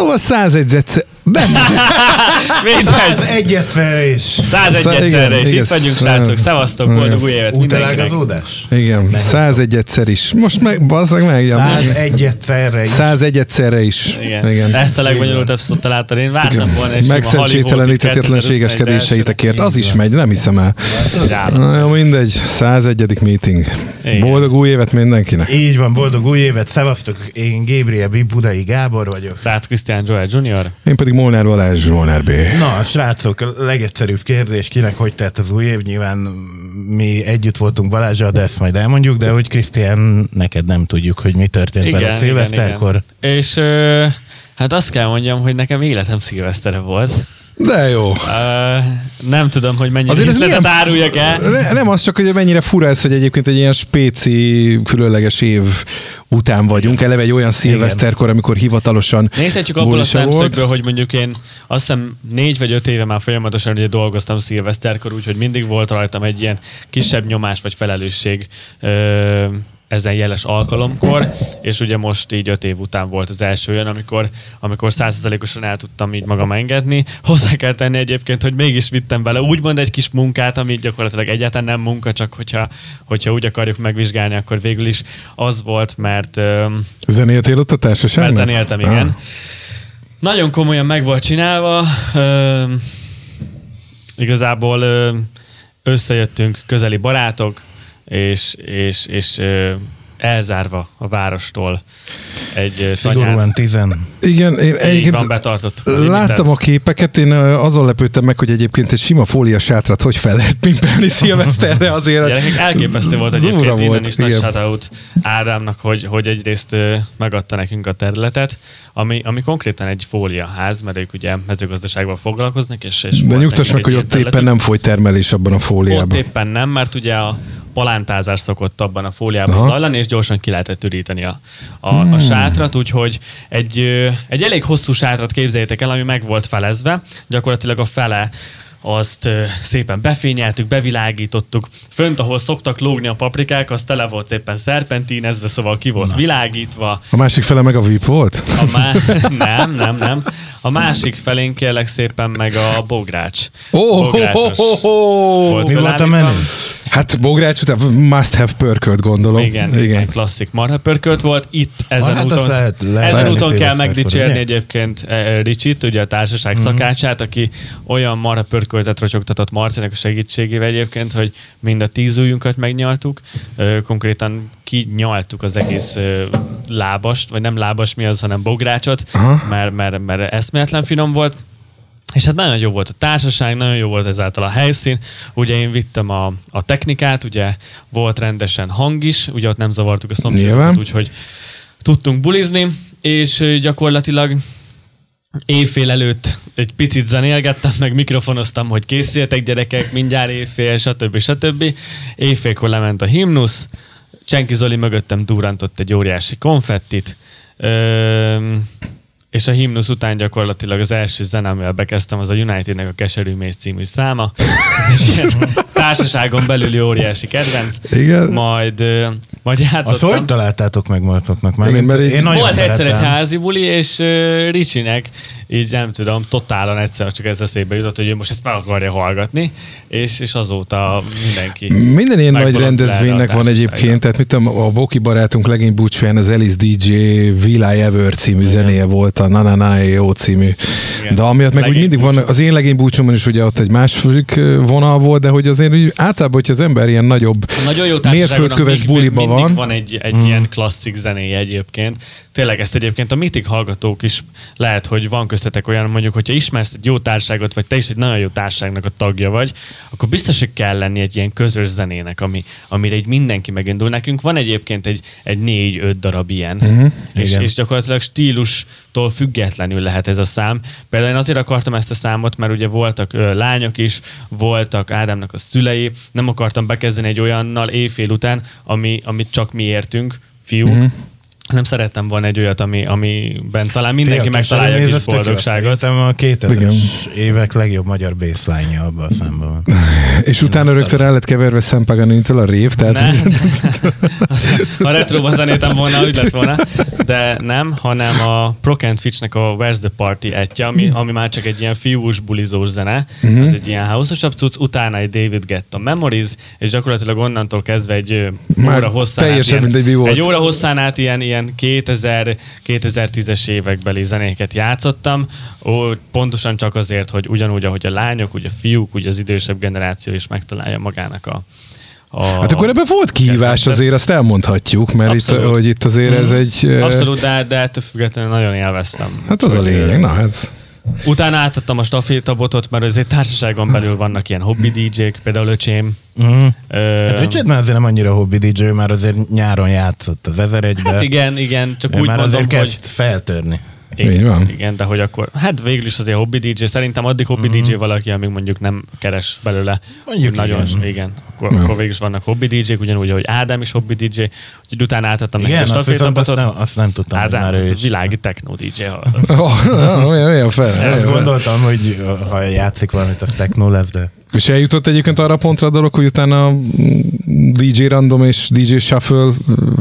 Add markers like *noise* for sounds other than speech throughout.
Szóval 101 egyszer. Nem. Száz egyet verés. 101 Szóval igen, egyszerre, és igen, itt vagyunk, srácok. Szevasztok, boldog új évet mindenkinek. Útelágazódás? Igen, 101 egyszer is. Most meg, bazzag meg. ja, Száz egyet verre is. 101 egyszerre is. Igen. Igen. Ezt a legbonyolultabb szót találtad. Én vártam volna egy sima Megszentsételeníthetetlenségeskedéseitekért. Az is megy, nem hiszem el. Na mindegy. 101. meeting. Igen. Boldog új évet mindenkinek. Így van, boldog új évet, szevasztok, én Gabriel B. Budai Gábor vagyok. Rácz Krisztián Joel Jr. Én pedig Molnár Balázs, Molnár B. Na, srácok, a legegyszerűbb kérdés, kinek hogy tett az új év, nyilván mi együtt voltunk Balázsral, de ezt majd elmondjuk, de hogy Krisztián, neked nem tudjuk, hogy mi történt veled szilveszterkor. És ö, hát azt kell mondjam, hogy nekem életem szilvesztere volt. De jó. Ö, nem tudom, hogy mennyi Azért részletet milyen- áruljak el. Ne, nem az csak, hogy mennyire fura ez, hogy egyébként egy ilyen spéci, különleges év után vagyunk. Eleve egy olyan szilveszterkor, amikor hivatalosan Nézhetjük abból a szemszögből, hogy mondjuk én azt hiszem négy vagy öt éve már folyamatosan ugye dolgoztam szilveszterkor, úgyhogy mindig volt rajtam egy ilyen kisebb nyomás vagy felelősség ö, ezen jeles alkalomkor, és ugye most így öt év után volt az első olyan, amikor, amikor százszerzalékosan el tudtam így magam engedni. Hozzá kell tenni egyébként, hogy mégis vittem bele úgymond egy kis munkát, ami gyakorlatilag egyáltalán nem munka, csak hogyha, hogyha úgy akarjuk megvizsgálni, akkor végül is az volt, mert Zenéltél ott a társaságnak? mert zenéltem, igen. Ah. Nagyon komolyan meg volt csinálva. Ö, igazából ö, összejöttünk közeli barátok, és, és, és elzárva a várostól egy ö, tanyán. Szigorúan tizen. Igen, én van, egyébként betartottuk. a láttam a képeket, én azon lepődtem meg, hogy egyébként egy sima fólia sátrat hogy fel lehet pimpelni *laughs* szilveszterre azért. Gyerekek, elképesztő volt egyébként innen volt, is nagy shoutout Ádámnak, hogy, hogy egyrészt megadta nekünk a területet, ami, ami konkrétán egy fóliaház, mert ők ugye mezőgazdaságban foglalkoznak, és, és De nyugtass meg, hogy ott éppen nem folyt termelés abban a Ott fóliában. éppen nem, mert ugye a palántázás szokott abban a fóliában Aha. zajlani, és gyorsan ki lehetett üríteni a, a, Hmm. a sátrat, úgyhogy egy, egy elég hosszú sátrat képzeljétek el, ami meg volt felezve, gyakorlatilag a fele azt szépen befényeltük, bevilágítottuk. Fönt, ahol szoktak lógni a paprikák, az tele volt éppen szerpentinezve, szóval ki volt világítva. A másik fele meg a VIP volt? A má- *laughs* nem, nem, nem. A másik felén kérlek szépen meg a bogrács. Ó, Bográcsos volt Mi volt a menü? Hát Bogrács után must have pörkölt, gondolom. Igen, igen, igen, klasszik marha pörkölt volt. Itt ezen Hát úton, lehet- lehet ezen úton kell megdicsérni egyébként eh, Ricsit, ugye a társaság Mhm. szakácsát, aki olyan marha pörköltet rocsogtatott Marcinak a segítségével egyébként, hogy mind a tíz ujjunkat megnyaltuk. Ö, Konkrétan kinyaltuk az egész ö, lábast, vagy nem lábas mi az, hanem bográcsot, Aha. mert, mert, mert eszméletlen finom volt. És hát nagyon jó volt a társaság, nagyon jó volt ezáltal a helyszín. Ugye én vittem a, a technikát, ugye volt rendesen hang is, ugye ott nem zavartuk a szomszédokat, úgyhogy tudtunk bulizni, és gyakorlatilag éjfél előtt egy picit zenélgettem, meg mikrofonoztam, hogy készüljetek gyerekek, mindjárt éjfél, stb. stb. Éjfélkor lement a himnusz, Csenki Zoli mögöttem durrantott egy óriási konfettit, Öm, és a himnusz után gyakorlatilag az első zene, amivel bekezdtem, az a Unitednek a Keserű Mész című száma. Ez egy ilyen társaságon belüli óriási kedvenc. Igen. Majd, ö, majd Azt játszottam. hogy találtátok meg magatoknak? Már Igen, mert én nagyon Volt egyszer egy szeretem. házi buli, és uh, Ricsinek így nem tudom, totálan egyszer csak ez eszébe jutott, hogy ő most ezt meg akarja hallgatni, és, és azóta mindenki. Minden ilyen nagy rendezvénynek van egyébként, tehát mit tudom, a Boki barátunk legény búcsúján az Alice DJ Will I Ever című zenéje volt, a Na Na Na Jó című. Igen. De amiatt meg úgy Legény mindig van, az én legény búcsúmon is ugye ott egy másik ö, vonal volt, de hogy azért úgy általában, hogyha az ember ilyen nagyobb A nagyon jó mérföldköves buliba van, van egy, egy hmm. ilyen klasszik zenéje egyébként. Tényleg ezt egyébként a mitik hallgatók is lehet, hogy van köztetek olyan, mondjuk, hogyha ismersz egy jó társágot, vagy te is egy nagyon jó társágnak a tagja vagy, akkor biztos, hogy kell lenni egy ilyen közös zenének, ami, amire egy mindenki megindul. Nekünk van egyébként egy, egy négy-öt darab ilyen, uh-huh. és, Igen. és gyakorlatilag stílustól függetlenül lehet ez a szám. Például én azért akartam ezt a számot, mert ugye voltak ö, lányok is, voltak Ádámnak a szülei, nem akartam bekezdeni egy olyannal éjfél után, ami, amit csak mi értünk, fiúk, uh-huh. Nem szerettem volna egy olyat, ami, amiben talán mindenki Fia, megtalálja a kis boldogságot. Szerintem a 2000-es évek legjobb magyar baseline abban a számban van. És Én utána rögtön el lett keverve Sam a rév, tehát... Nem. ha retroba zenétem volna, úgy lett volna. De nem, hanem a Prokent Fitchnek a Where's the Party etje, ami, ami már csak egy ilyen fiús bulizós zene, uh-huh. az egy ilyen house cucc, utána egy David Guetta Memories, és gyakorlatilag onnantól kezdve egy már óra hosszán át, ilyen, egy, egy óra hosszán át ilyen, ilyen ilyen 2000, 2010-es évekbeli zenéket játszottam, ó, pontosan csak azért, hogy ugyanúgy, ahogy a lányok, úgy a fiúk, úgy az idősebb generáció is megtalálja magának a, a... Hát akkor ebben volt kihívás azért, azt elmondhatjuk, mert itt, hogy itt azért ez egy... Abszolút, de, de ettől függetlenül nagyon élveztem. Hát az a lényeg, na hát... Utána átadtam a stafétabotot, mert azért társaságon belül vannak ilyen hobby DJ-k, például öcsém. Uh-huh. Ö... Hát öcséd már azért nem annyira hobby DJ, már azért nyáron játszott az 1001-ben. Hát igen, igen, csak úgy már mondom, azért kezd hogy... feltörni. Igen, van. igen, de hogy akkor, hát végül is azért hobby DJ, szerintem addig hobby mm. DJ valaki, amíg mondjuk nem keres belőle. Mondjuk nagyon, igen. igen. Akkor, akkor végül is vannak hobby DJ-k, ugyanúgy, hogy Ádám is hobby DJ, úgyhogy utána átadtam neki a stafétabatot. Azt, nem, azt nem tudtam, Ádám, hogy már ő is. világi techno DJ oh, olyan, olyan fel. Azt gondoltam, hogy ha játszik valamit, az techno lesz, de... És eljutott egyébként arra a pontra a dolog, hogy utána DJ Random és DJ Shuffle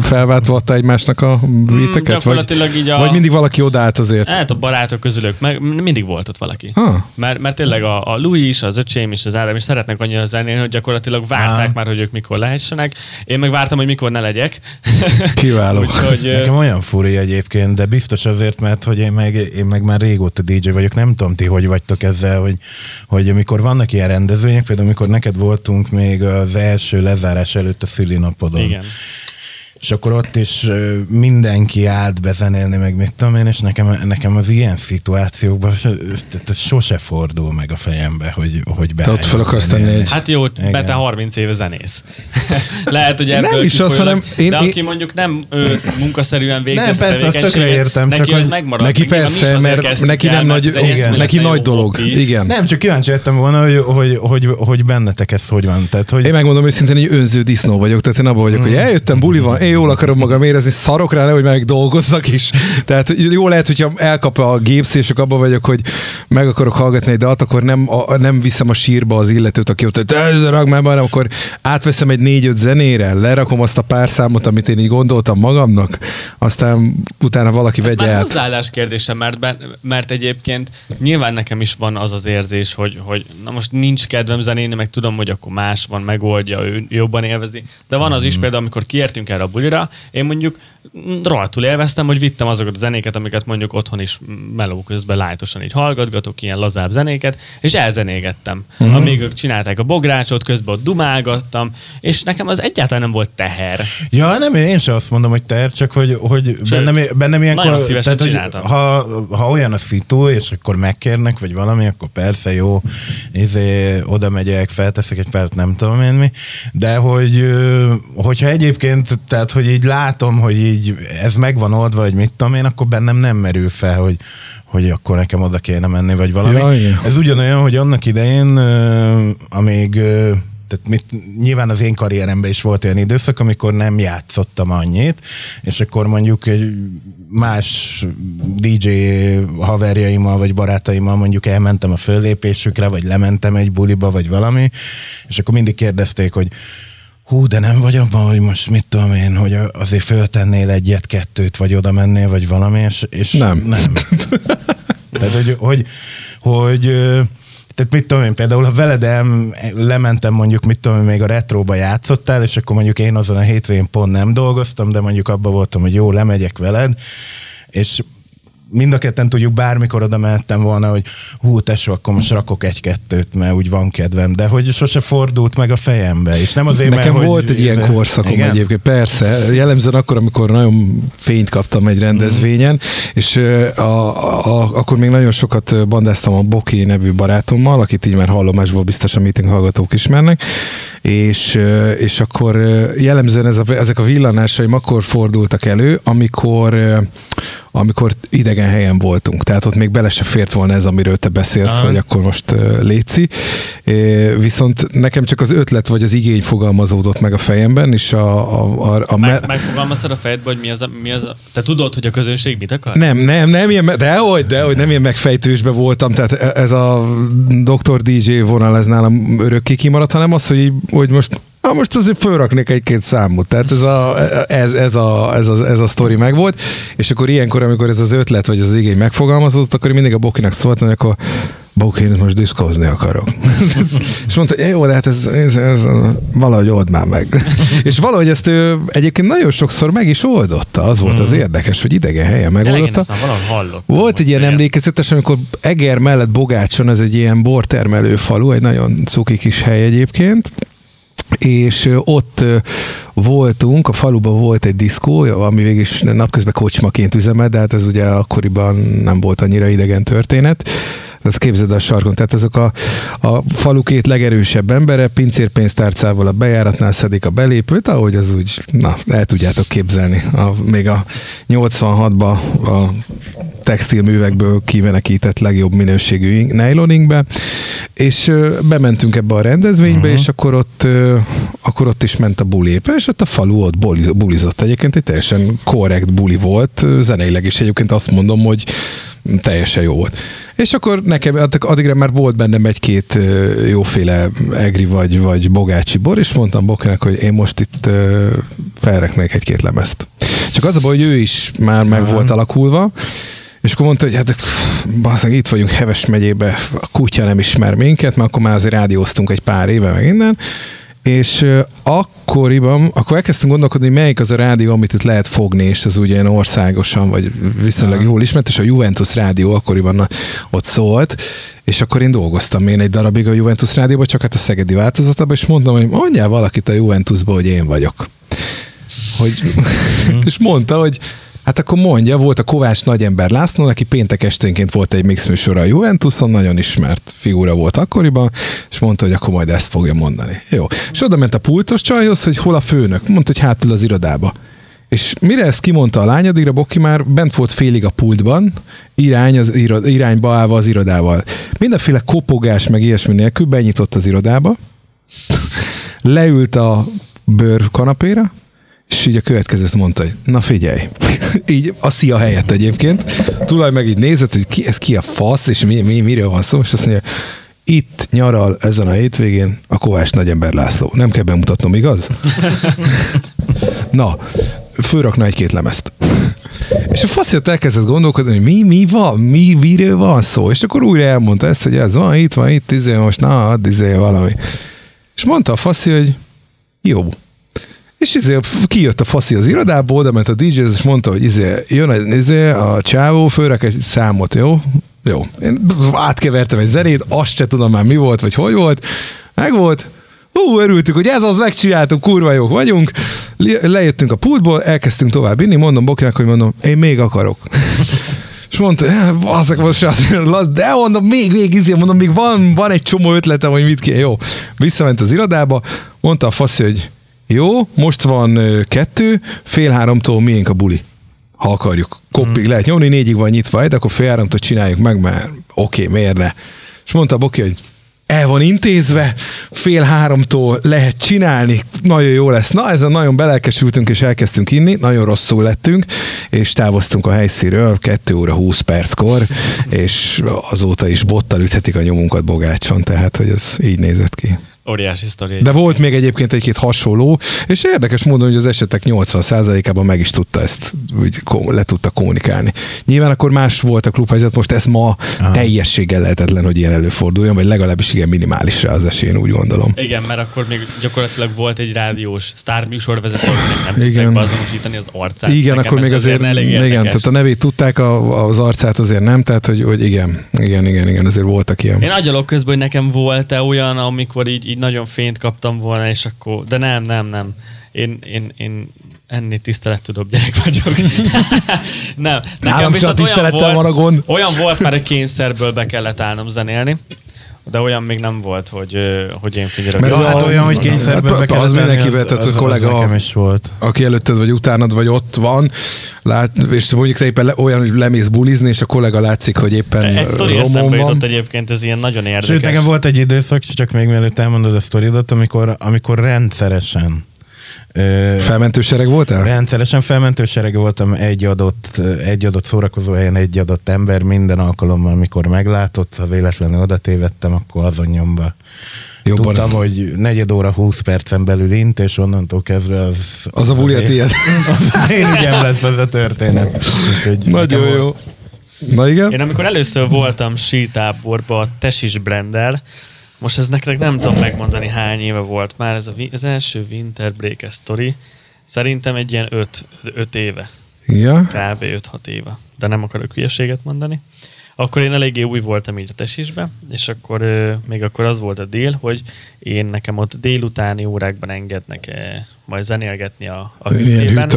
felváltva egymásnak a beateket? Mm, vagy, így a... vagy mindig valaki odállt azért? Hát a barátok közülök, meg mindig volt ott valaki. Ha. Mert, mert tényleg a, a Louis, az öcsém és az Ádám is szeretnek annyira zenélni, hogy gyakorlatilag várták ha. már, hogy ők mikor lehessenek. Én meg vártam, hogy mikor ne legyek. *laughs* Kiváló. Úgyhogy, Nekem olyan furi egyébként, de biztos azért, mert hogy én meg, én meg már régóta DJ vagyok, nem tudom ti, hogy vagytok ezzel, hogy, hogy amikor vannak ilyen rendezvények, rendezvények, például amikor neked voltunk még az első lezárás előtt a szülinapodon. Igen és akkor ott is mindenki állt bezenélni, meg mit tudom én, és nekem, nekem az ilyen szituációkban ez sose fordul meg a fejembe, hogy, hogy be. ott fel akarsz tenni egy... Hát jó, be te 30 éve zenész. *laughs* Lehet, hogy ebből nem is azt, hanem én, de aki mondjuk nem ő, munkaszerűen végzi nem, persze, azt tökre értem, neki csak az megmarad. Neki persze, mert neki nem nagy, igen, neki nagy dolog. Igen. Nem, csak kíváncsi lettem volna, hogy, hogy, hogy, hogy bennetek ez hogy van. Tehát, hogy... Én megmondom őszintén, hogy önző disznó vagyok, tehát én abban vagyok, hogy mm. eljöttem, buli van, én jól akarom magam érezni, szarok rá, hogy meg dolgozzak is. Tehát jó lehet, hogyha elkap a gépsz, és abban vagyok, hogy meg akarok hallgatni egy dalt, akkor nem, a, nem viszem a sírba az illetőt, aki ott, hogy te rag már, hanem akkor átveszem egy négy-öt zenére, lerakom azt a pár számot, amit én így gondoltam magamnak, aztán utána valaki Ez vegye már át. hozzáállás kérdése, mert, mert egyébként nyilván nekem is van az az érzés, hogy, hogy na most nincs kedvem zenélni, meg tudom, hogy akkor más van, megoldja, ő jobban élvezi, de van az is mm. például, amikor kiértünk erre a bulira, én mondjuk rohadtul élveztem, hogy vittem azokat a zenéket, amiket mondjuk otthon is meló közben lájtosan így hallgatgatok, ilyen lazább zenéket, és elzenégettem. Uh-huh. Amíg ők csinálták a bográcsot, közben ott dumálgattam, és nekem az egyáltalán nem volt teher. Ja, nem, én sem azt mondom, hogy teher, csak hogy, hogy Sőt, bennem, bennem ilyenkor... Tehát, hogy ha, ha olyan a szitu, és akkor megkérnek, vagy valami, akkor persze jó, izé, oda megyek, felteszek egy párt, nem tudom én mi, de hogy hogyha egyébként, tehát hogy így látom, hogy így ez megvan oldva, vagy mit tudom én, akkor bennem nem merül fel, hogy, hogy akkor nekem oda kéne menni, vagy valami. Ja, ez ugyanolyan, hogy annak idején, amíg tehát mit, nyilván az én karrieremben is volt olyan időszak, amikor nem játszottam annyit, és akkor mondjuk egy más DJ haverjaimmal vagy barátaimmal mondjuk elmentem a föllépésükre, vagy lementem egy buliba, vagy valami, és akkor mindig kérdezték, hogy hú, de nem vagy abban, hogy most mit tudom én, hogy azért föltennél egyet, kettőt, vagy oda mennél, vagy valami, és, és nem. nem. Tehát, hogy, hogy, hogy tehát mit tudom én, például ha veled el, lementem mondjuk, mit tudom én, még a retróba játszottál, és akkor mondjuk én azon a hétvégén pont nem dolgoztam, de mondjuk abban voltam, hogy jó, lemegyek veled, és mind a ketten tudjuk, bármikor oda mehettem volna, hogy hú, tesó, akkor most rakok egy-kettőt, mert úgy van kedvem, de hogy sose fordult meg a fejembe, és nem azért, Nekem mert, volt hogy egy ilyen korszakom igen? egyébként, persze, jellemzően akkor, amikor nagyon fényt kaptam egy rendezvényen, mm. és a, a, a, akkor még nagyon sokat bandáztam a Boké nevű barátommal, akit így már hallomásból biztos a meeting hallgatók ismernek, és, és akkor jellemzően ez a, ezek a villanásaim akkor fordultak elő, amikor amikor idegen helyen voltunk. Tehát ott még bele se fért volna ez, amiről te beszélsz, Aha. hogy akkor most léci. Viszont nekem csak az ötlet vagy az igény fogalmazódott meg a fejemben, és a... a, a, a meg, megfogalmaztad a fejedbe, hogy mi az, a, mi az a, Te tudod, hogy a közönség mit akar? Nem, nem, nem ilyen, dehogy, dehogy, nem ilyen megfejtősbe voltam, tehát e- ez a Dr. DJ vonal, ez nálam örökké kimaradt, hanem az, hogy, hogy most Na most azért fölraknék egy-két számot, tehát ez a, ez, ez, a, ez, a, ez a sztori megvolt, és akkor ilyenkor, amikor ez az ötlet vagy az igény megfogalmazódott, akkor mindig a Bokinak szóltam, hogy akkor Boki, én most diszkózni akarok. *laughs* és mondta, hogy jó, de hát ez, ez, ez valahogy old már meg. *laughs* és valahogy ezt ő egyébként nagyon sokszor meg is oldotta. Az volt az mhm. érdekes, hogy idegen helyen megoldotta. Volt egy ilyen emlékezetes, amikor Eger mellett Bogácson, ez egy ilyen bortermelő falu, egy nagyon cuki kis hely egyébként, és ott voltunk, a faluban volt egy diszkó, ami végig is napközben kocsmaként üzemelt, de hát ez ugye akkoriban nem volt annyira idegen történet, tehát képzeld a sarkon, tehát ezek a, a falu két legerősebb embere pincérpénztárcával a bejáratnál szedik a belépőt, ahogy az úgy, na, el tudjátok képzelni. A, még a 86-ban a textilművekből kivenekített legjobb minőségű nyloningbe, és bementünk ebbe a rendezvénybe, uh-huh. és akkor ott, akkor ott is ment a buli és ott a falu ott bulizott. Egyébként egy teljesen korrekt buli volt, zeneileg is egyébként azt mondom, hogy teljesen jó volt. És akkor nekem addigra már volt bennem egy-két jóféle egri vagy, vagy bogácsi bor, és mondtam Bokinak, hogy én most itt felreknék egy-két lemezt. Csak az a baj, hogy ő is már meg volt alakulva, és akkor mondta, hogy hát bazdmeg, itt vagyunk Heves megyébe, a kutya nem ismer minket, mert akkor már azért rádióztunk egy pár éve meg innen, és akkoriban, akkor elkezdtünk gondolkodni, hogy melyik az a rádió, amit itt lehet fogni, és az ugye országosan, vagy viszonylag jól ismert, és a Juventus rádió akkoriban ott szólt, és akkor én dolgoztam én egy darabig a Juventus rádióban, csak hát a szegedi változatában, és mondtam, hogy mondjál valakit a Juventusba, hogy én vagyok. Hogy, *laughs* és mondta, hogy Hát akkor mondja, volt a Kovács Nagyember László, aki péntek esténként volt egy mix műsor a Juventuson, nagyon ismert figura volt akkoriban, és mondta, hogy akkor majd ezt fogja mondani. Jó. És oda ment a pultos csajhoz, hogy hol a főnök. Mondta, hogy hátul az irodába. És mire ezt kimondta a lány, addigra Boki már bent volt félig a pultban, irány az irod, irányba állva az irodával. Mindenféle kopogás meg ilyesmi nélkül benyitott az irodába, *laughs* leült a bőr kanapéra, és így a következőt mondta, hogy na figyelj, *laughs* így a szia helyett egyébként, tulaj meg így nézett, hogy ki, ez ki a fasz, és mi, mi, miről van szó, és azt mondja, itt nyaral ezen a hétvégén a Kovács Nagyember László. Nem kell bemutatnom, igaz? *laughs* Na, főrakna egy-két lemezt. És a faszját elkezdett gondolkodni, hogy mi, mi van, mi, miről van szó. És akkor újra elmondta ezt, hogy ez van, itt van, itt, izé, most na, add izé valami. És mondta a faszi, hogy jó, és izé, kijött a faszi az irodából, oda ment a DJ, és mondta, hogy izé, jön izé, a csávó, főrek egy számot, jó? Jó. Én átkevertem egy zenét, azt se tudom már mi volt, vagy hogy volt. Meg volt. Hú, örültük, hogy ez az, megcsináltuk, kurva jók vagyunk. Lejöttünk a pultból, elkezdtünk tovább inni, mondom Bokinak, hogy mondom, én még akarok. És mondta, basszak most azért, de mondom, még, még izé, mondom, még van, van egy csomó ötletem, hogy mit kéne. Jó, visszament az irodába, mondta a faszi, hogy jó, most van kettő, fél háromtól miénk a buli. Ha akarjuk. Koppig hmm. lehet nyomni, négyig van nyitva, de akkor fél háromtól csináljuk meg, mert oké, okay, miért ne. És mondta Boki, hogy el van intézve, fél háromtól lehet csinálni, nagyon jó lesz. Na, ezen nagyon belelkesültünk, és elkezdtünk inni, nagyon rosszul lettünk, és távoztunk a helyszíről 2 óra 20 perckor, és azóta is bottal üthetik a nyomunkat Bogácson, tehát hogy ez így nézett ki. Óriási sztori. De volt még egyébként egy-két hasonló, és érdekes módon, hogy az esetek 80%-ában meg is tudta ezt, úgy le tudta kommunikálni. Nyilván akkor más volt a klubhelyzet, most ez ma Aha. teljességgel lehetetlen, hogy ilyen előforduljon, vagy legalábbis igen minimálisra az esély, úgy gondolom. Igen, mert akkor még gyakorlatilag volt egy rádiós sztár műsorvezető, nem tudták azonosítani az arcát. Igen, Nekem akkor még azért, azért igen, tehát a nevét tudták, a, az arcát azért nem, tehát hogy, hogy igen, igen, igen, igen, azért voltak ilyen. Én agyalok közben, hogy nekem volt-e olyan, amikor így, így nagyon fényt kaptam volna, és akkor, de nem, nem, nem. Én, én, én ennél tisztelettudóbb gyerek vagyok. *laughs* nem, nekem viszont olyan volt, olyan volt, már egy kényszerből be kellett állnom zenélni. De olyan még nem volt, hogy, hogy én figyelek. Mert Ja, hát olyan, hogy kényszerből Hát be kellett az mindenkivel, tehát a kollega- nekem is volt. aki előtted vagy utánad vagy ott van, lát, és mondjuk te éppen le, olyan, hogy lemész bulizni, és a kollega látszik, hogy éppen Egy sztori eszembe van. jutott egyébként, ez ilyen nagyon érdekes. Sőt, nekem volt egy időszak, csak még mielőtt elmondod a sztoridat, amikor, amikor rendszeresen Felmentősereg voltál? Rendszeresen felmentősereg voltam egy adott, egy adott szórakozó helyen, egy adott ember minden alkalommal, amikor meglátott, ha véletlenül oda tévedtem, akkor azon nyomba. Jobban. Tudtam, hogy negyed óra, 20 percen belül int, és onnantól kezdve az... Az a buli a én- tiéd. Az *laughs* én ügyem lesz ez a történet. Úgyhogy Nagyon jó. Na igen? Én amikor először voltam sítáborba a Tesis Brender, most ez nektek nem tudom megmondani hány éve volt már, ez a, az első Winter break sztori, szerintem egy ilyen 5 öt éve, Ja. kb. 5-6 éve, de nem akarok hülyeséget mondani. Akkor én eléggé új voltam így a tesisbe, és akkor még akkor az volt a dél, hogy én nekem ott délutáni órákban engednek majd zenélgetni a, a hűtében.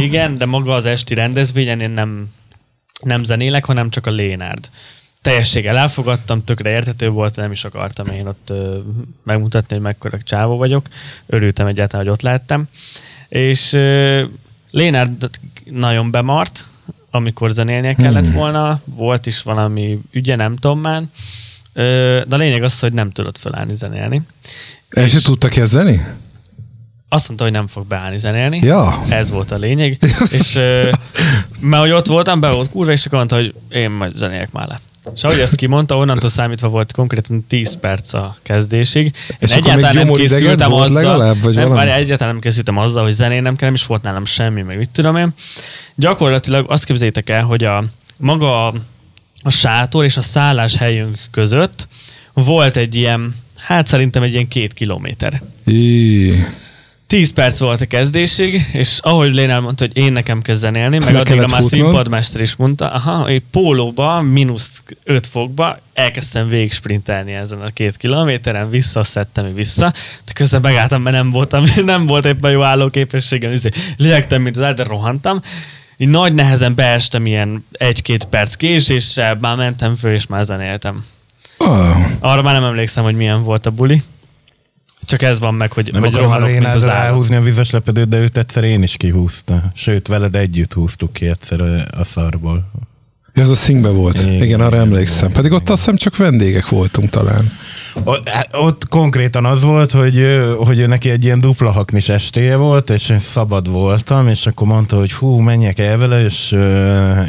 Igen, de maga az esti rendezvényen én nem, nem zenélek, hanem csak a Lénárd. Teljességgel elfogadtam, tökre értető volt, nem is akartam én ott ö, megmutatni, hogy mekkora csávó vagyok. Örültem egyáltalán, hogy ott lehettem. És ö, Lénárd nagyon bemart, amikor zenélnie kellett Hmm. volna, volt is valami ügye, nem tudom már, de a lényeg az, hogy nem tudott felállni zenélni. El se tudta kezdeni? Azt mondta, hogy nem fog beállni zenélni. Ja. Ez volt a lényeg. és mert hogy ott voltam, be volt kurva, és akkor mondta, hogy én majd zenélek már le. És ahogy ezt kimondta, onnantól számítva volt konkrétan 10 perc a kezdésig. Én És egyáltalán nem készültem azzal, legalább, vagy nem, várj, egyáltalán nem készültem azzal, hogy zenélnem kell, nem is volt nálam semmi, meg mit tudom én. Gyakorlatilag azt képzeljétek el, hogy a maga a, a sátor és a szállás helyünk között volt egy ilyen, hát szerintem egy ilyen két kilométer. Í. 10 perc volt a kezdésig, és ahogy Lénál mondta, hogy én nekem kell zenélni, Ezt meg le addigra már színpadmester is mondta, aha, egy pólóba, mínusz 5 fokba elkezdtem végig sprintelni ezen a két kilométeren, visszaszedtem vissza, de közben megálltam, mert nem voltam, *laughs* nem volt éppen jó állóképességem, lélegtem, mint az áll, de rohantam, így nagy nehezen beestem ilyen egy-két perc késéssel, már mentem föl, és már zenéltem. Ah. Arra már nem emlékszem, hogy milyen volt a buli. Csak ez van meg, hogy, Nem hogy rohanok, mint az állat. elhúzni a vizes lepedőt, de őt egyszer én is kihúzta. Sőt, veled együtt húztuk ki egyszer a- szarból. Ja, az a szingbe volt. Igen, Igen, igen arra igen, emlékszem. igen, Pedig ott azt hiszem csak vendégek voltunk talán. Ott, hát ott konkrétan az volt, hogy, hogy neki egy ilyen dupla haknis estéje volt, és én szabad voltam, és akkor mondta, hogy hú, menjek el vele, és,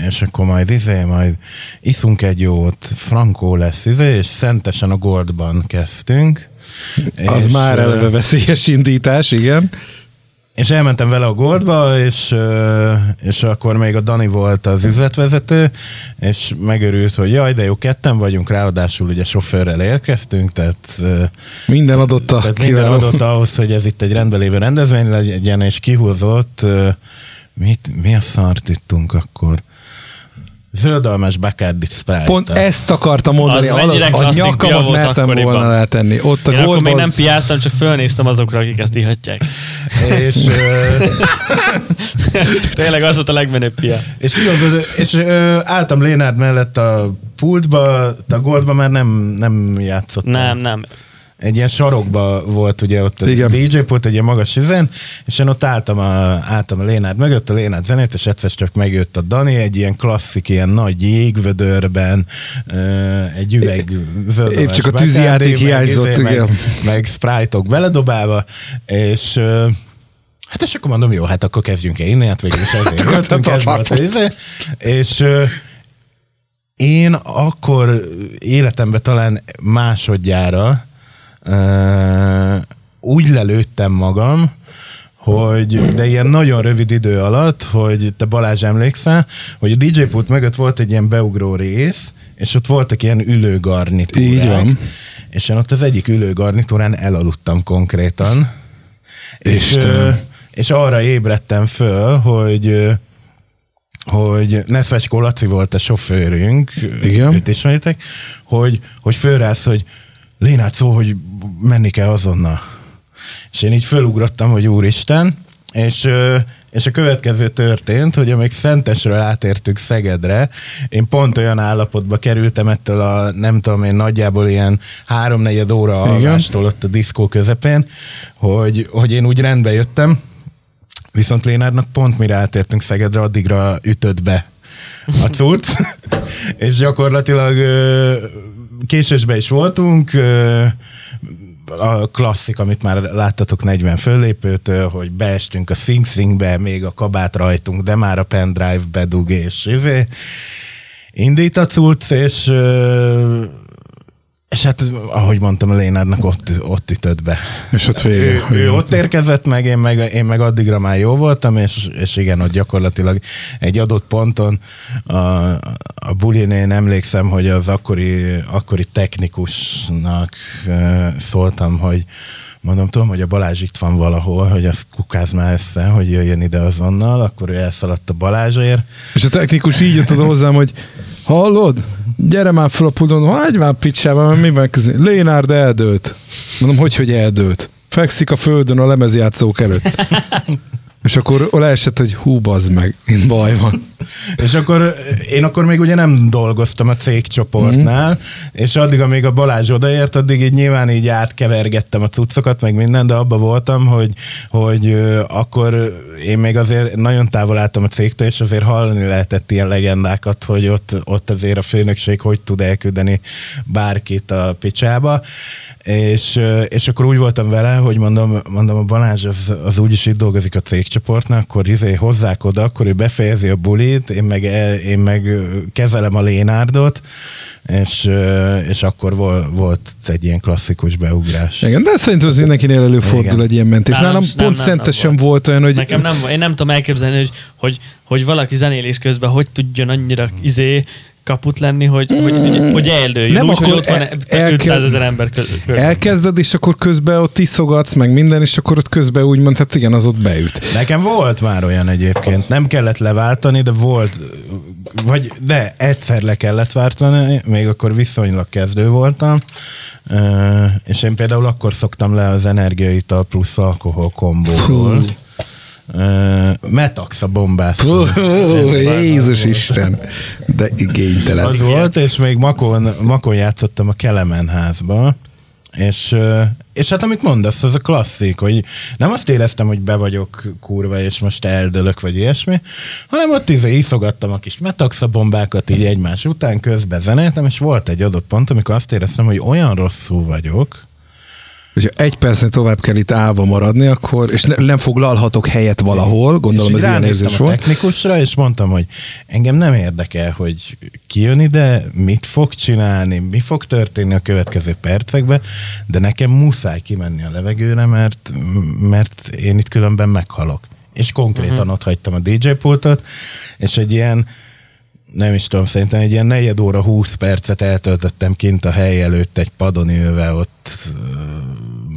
és akkor majd izé, majd iszunk egy jót, frankó lesz izé, és szentesen a Goldban kezdtünk. Az és, már eleve veszélyes indítás, igen. És elmentem vele a Goldba, és, és akkor még a Dani volt az üzletvezető, és megörült, hogy jaj, de jó, ketten vagyunk, ráadásul ugye sofőrrel érkeztünk, tehát, Minden adott a tehát minden kiváló. adott ahhoz, hogy ez itt egy rendben lévő rendezvény legyen, és kihúzott, mit, mi a szart ittunk akkor? Zöldalmas Bacardi Sprite. Pont ezt akartam mondani, Az mennyire a, a nyakamat volt mertem akkoriban. volna rátenni. Ott a Én akkor még nem piáztam, csak fölnéztem azokra, akik ezt ihatják. *laughs* És, *laughs* Tényleg az volt a legmenőbb pia. És, kihozott, és ö, álltam Lénárd mellett a pultba, a Goldba már nem, nem játszottam. Nem, nem. Egy ilyen sarokba volt ugye ott a Igen. DJ pult, egy ilyen magas üzen, és én ott álltam a, álltam a Lénárd mögött, a Lénárd zenét, és egyszer csak megjött a Dani, egy ilyen klasszik, ilyen nagy jégvödörben, egy üveg zöld Épp csak a tűzijáték hiányzott, meg, igen. meg sprite-ok beledobálva, és Hát és akkor mondom, jó, hát akkor kezdjünk el inni, hát végül is ezért *laughs* Akkor jöttünk, ez volt izé. És én akkor életemben talán másodjára úgy lelőttem magam, hogy, de ilyen nagyon rövid idő alatt, hogy te Balázs emlékszel, hogy a DJ pult mögött volt egy ilyen beugró rész, és ott voltak ilyen ülőgarnitúrák. Így van. És én ott az egyik ülőgarnitúrán elaludtam konkrétan. És, Istenem. ö, és arra ébredtem föl, hogy hogy Neszvecskó Laci volt a sofőrünk, Igen. őt ismeritek, hogy, hogy fölrász, hogy Lénát szó, hogy menni kell azonnal. És én így fölugrottam, hogy úristen, és, ö, És a következő történt, hogy amíg Szentesről átértük Szegedre, én pont olyan állapotba kerültem ettől a, nem tudom én, nagyjából ilyen háromnegyed óra alvástól ott a diszkó közepén, hogy, hogy én úgy rendbe jöttem, viszont Lénárnak pont mire átértünk Szegedre, addigra ütött be a cucc, *laughs* *laughs* és gyakorlatilag késésbe is voltunk, a klasszik, amit már láttatok 40 föllépőtől, hogy beestünk a Sing Singbe, még a kabát rajtunk, de már a pendrive bedug, és izé. indít a cucc, és és hát, ahogy mondtam, a Lénárnak ott, ott ütött be. És ott vége. Ő, ő ott érkezett meg, én meg, én meg addigra már jó voltam, és, és igen, ott gyakorlatilag egy adott ponton a, a bulin én emlékszem, hogy az akkori, akkori technikusnak szóltam, hogy mondom, tudom, hogy a Balázs itt van valahol, hogy az kukáz már össze, hogy jöjjön ide azonnal, akkor ő elszaladt a Balázsért. És a technikus így jött oda hozzám, hogy hallod? Gyere már fel a pudon, hagyj már picsába, mert mi van közé? Lénárd eldőlt. Mondom, hogy, hogy eldőlt? Fekszik a földön a lemezjátszók előtt. *laughs* És akkor leesett, hogy hú, bazd meg, én baj van. és akkor én akkor még ugye nem dolgoztam a cégcsoportnál, mm. és addig, amíg a Balázs odaért, addig így nyilván így átkevergettem a cuccokat, meg minden, de abba voltam, hogy, hogy akkor én még azért nagyon távol álltam a cégtől, és azért hallani lehetett ilyen legendákat, hogy ott, ott azért a főnökség hogy tud elküldeni bárkit a picsába, és, és akkor úgy voltam vele, hogy mondom, mondom a Balázs az, az úgyis itt dolgozik a cégcsoportnnak, akkor izé hozzák oda, akkor ő befejezi a bulit, én meg, én meg kezelem a Lénárdot, és, és akkor volt, volt egy ilyen klasszikus beugrás. Igen, de szerintem az mindenkinél előfordul Igen. egy ilyen mentés. Nálam, Nálam pont nem, szentesen nem, volt olyan, hogy... Nekem nem, én nem tudom elképzelni, hogy, hogy, hogy valaki zenélés közben hogy tudjon annyira izé kaput lenni, hogy, mm. hogy, hogy, hogy eldőljön. Nem, úgy, akkor hogy ott van el, 500 ezer ember közben. Elkezded, és akkor közben ott iszogatsz, meg minden, és akkor ott közben úgy mondhat, hát igen, az ott beüt. Nekem volt már olyan egyébként. Nem kellett leváltani, de volt, vagy de egyszer le kellett váltani, még akkor viszonylag kezdő voltam, és én például akkor szoktam le az energiaital plusz alkohol kombóból. Uh, Metax a bombász. Oh, Jézus Isten! De igénytelen. Az volt, és még Makon, Makon játszottam a Kelemen házba, és, és hát amit mondasz, az a klasszik, hogy nem azt éreztem, hogy be vagyok kurva, és most eldölök, vagy ilyesmi, hanem ott izé iszogattam a kis metaxabombákat így egymás után, közben zenéltem, és volt egy adott pont, amikor azt éreztem, hogy olyan rosszul vagyok, hogyha egy percnél tovább kell itt állva maradni, akkor, és ne, nem foglalhatok helyet valahol, gondolom ez ilyen érzés volt. technikusra, és mondtam, hogy engem nem érdekel, hogy ki jön ide, mit fog csinálni, mi fog történni a következő percekben, de nekem muszáj kimenni a levegőre, mert, mert én itt különben meghalok. És konkrétan uh-huh. ott hagytam a DJ pultot, és egy ilyen nem is tudom, szerintem egy ilyen negyed óra, 20 percet eltöltöttem kint a hely előtt egy padon ülve ott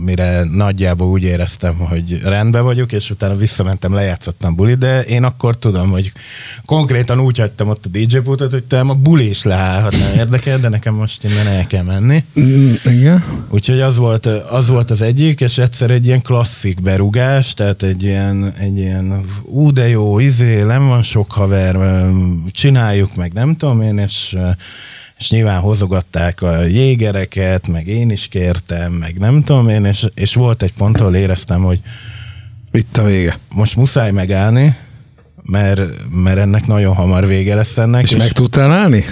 mire nagyjából úgy éreztem, hogy rendben vagyok, és utána visszamentem, lejátszottam buli, de én akkor tudom, hogy konkrétan úgy hagytam ott a DJ pultot, hogy te a buli is leállhatna érdekel, de nekem most innen el kell menni. Mm, igen. Úgyhogy az volt, az volt az egyik, és egyszer egy ilyen klasszik berugás, tehát egy ilyen, egy ilyen ú, de jó, izé, nem van sok haver, csináljuk meg, nem tudom én, és és nyilván hozogatták a jégereket, meg én is kértem, meg nem tudom én, és, és volt egy pont, ahol éreztem, hogy itt a vége. Most muszáj megállni, mert, mert ennek nagyon hamar vége lesz ennek. És, és meg tudtál állni?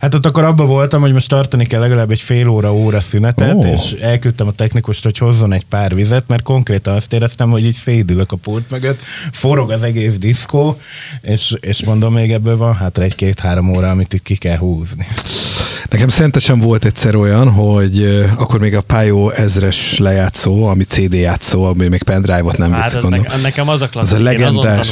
Hát ott akkor abban voltam, hogy most tartani kell legalább egy fél óra, óra szünetet, oh. és elküldtem a technikust, hogy hozzon egy pár vizet, mert konkrétan azt éreztem, hogy így szédülök a pult mögött, forog az egész diszkó, és, és mondom, még ebből van hátra egy-két-három óra, amit itt ki kell húzni. Nekem szentesen volt egyszer olyan, hogy akkor még a Pio ezres lejátszó, ami CD játszó, ami még pendrive-ot nem hát vitt, ne, nekem az a klasszik, az a legendás,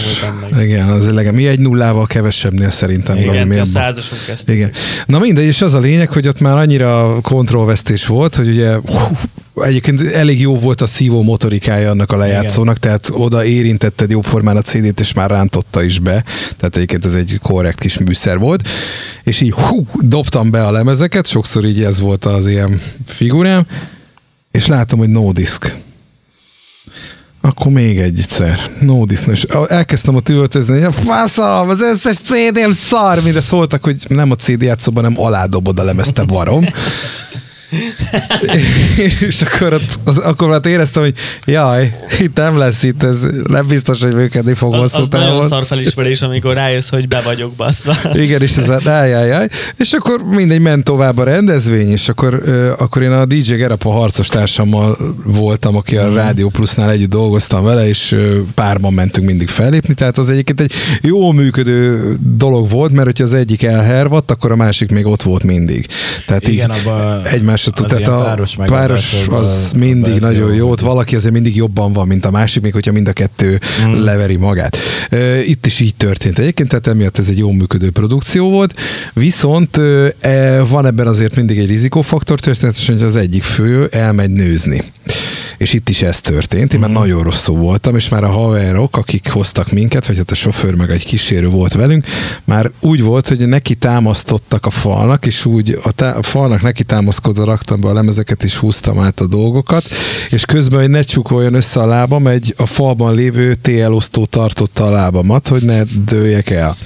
Igen, az a legend, mi egy nullával kevesebbnél szerintem. Igen, a százasunk Igen. Na mindegy, és az a lényeg, hogy ott már annyira kontrollvesztés volt, hogy ugye hú, Egyébként elég jó volt a szívó motorikája annak a lejátszónak, Igen. tehát oda érintetted jóformán a CD-t, és már rántotta is be. Tehát egyébként ez egy korrekt kis műszer volt. És így hú, dobtam be a lemezeket, sokszor így ez volt az ilyen figurám, és látom, hogy no disk. Akkor még egyszer. No Disney. Elkezdtem a üvöltözni, a faszom, az összes CD-m szar, mire szóltak, hogy nem a CD játszóban, nem aládobod a lemezte barom. *laughs* és akkor, ott, az, akkor hát éreztem, hogy jaj, itt nem lesz itt, ez nem biztos, hogy működni fog Az, hosszú az nagyon távon. szar felismerés, amikor rájössz, hogy be vagyok baszva. *laughs* Igen, és ez a jaj, És akkor mindegy, ment tovább a rendezvény, és akkor, ö, akkor én a DJ Gerapa harcos társammal voltam, aki a Rádió Plusznál együtt dolgoztam vele, és párban mentünk mindig fellépni, tehát az egyébként egy jó működő dolog volt, mert hogyha az egyik elhervadt, akkor a másik még ott volt mindig. Tehát Igen, így abba egymásra tud, az tehát a páros páros az mindig nagyon jó. ott valaki azért mindig jobban van, mint a másik, még hogyha mind a kettő mm. leveri magát. Itt is így történt egyébként, tehát emiatt ez egy jó működő produkció volt, viszont e, van ebben azért mindig egy rizikófaktor, történetesen, hogy az egyik fő elmegy nőzni. És itt is ez történt, én már nagyon rosszul voltam, és már a haverok, akik hoztak minket, vagy hát a sofőr meg egy kísérő volt velünk, már úgy volt, hogy neki támasztottak a falnak, és úgy a, tá- a falnak neki támaszkodva raktam be a lemezeket, és húztam át a dolgokat, és közben, hogy ne csukoljon össze a lábam, egy a falban lévő TL osztó tartotta a lábamat, hogy ne dőljek el.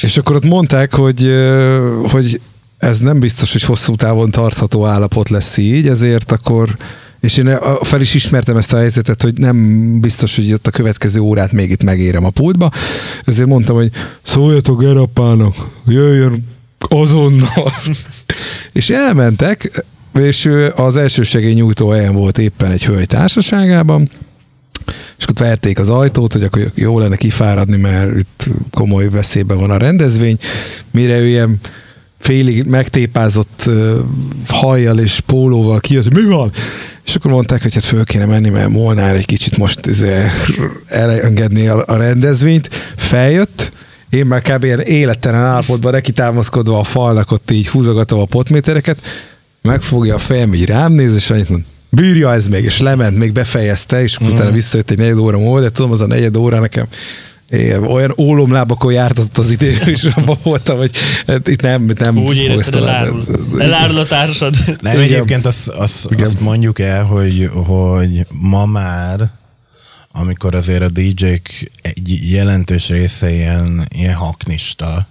És akkor ott mondták, hogy, hogy ez nem biztos, hogy hosszú távon tartható állapot lesz így, ezért akkor és én fel is ismertem ezt a helyzetet, hogy nem biztos, hogy ott a következő órát még itt megérem a pultba, ezért mondtam, hogy szóljatok Gerapának, jöjjön azonnal. és elmentek, és az elsősegély nyújtó helyen volt éppen egy hölgy társaságában, és akkor verték az ajtót, hogy akkor jó lenne kifáradni, mert itt komoly veszélyben van a rendezvény, mire ő ilyen félig megtépázott hajjal és pólóval kijött, hogy mi van? És akkor mondták, hogy hát föl kéne menni, mert Molnár egy kicsit most izé, elengedni a, a rendezvényt. Feljött, én már kb. ilyen élettelen állapotban neki támaszkodva a falnak ott így húzogatom a potmétereket, megfogja a fejem, így rám néz, és annyit mond, bírja ez még, és lement, még befejezte, és mm. utána visszajött egy negyed óra múlva, de tudom, az a negyed óra nekem én olyan ólomlábakon jártott az idő, *laughs* és abban voltam, hogy hát itt nem, itt nem Úgy érezted, ezt elárul. Elárul a társad. Nem, Igen. egyébként azt, azt, Igen. azt mondjuk el, hogy, hogy ma már, amikor azért a DJ-k egy jelentős része ilyen, ilyen haknista,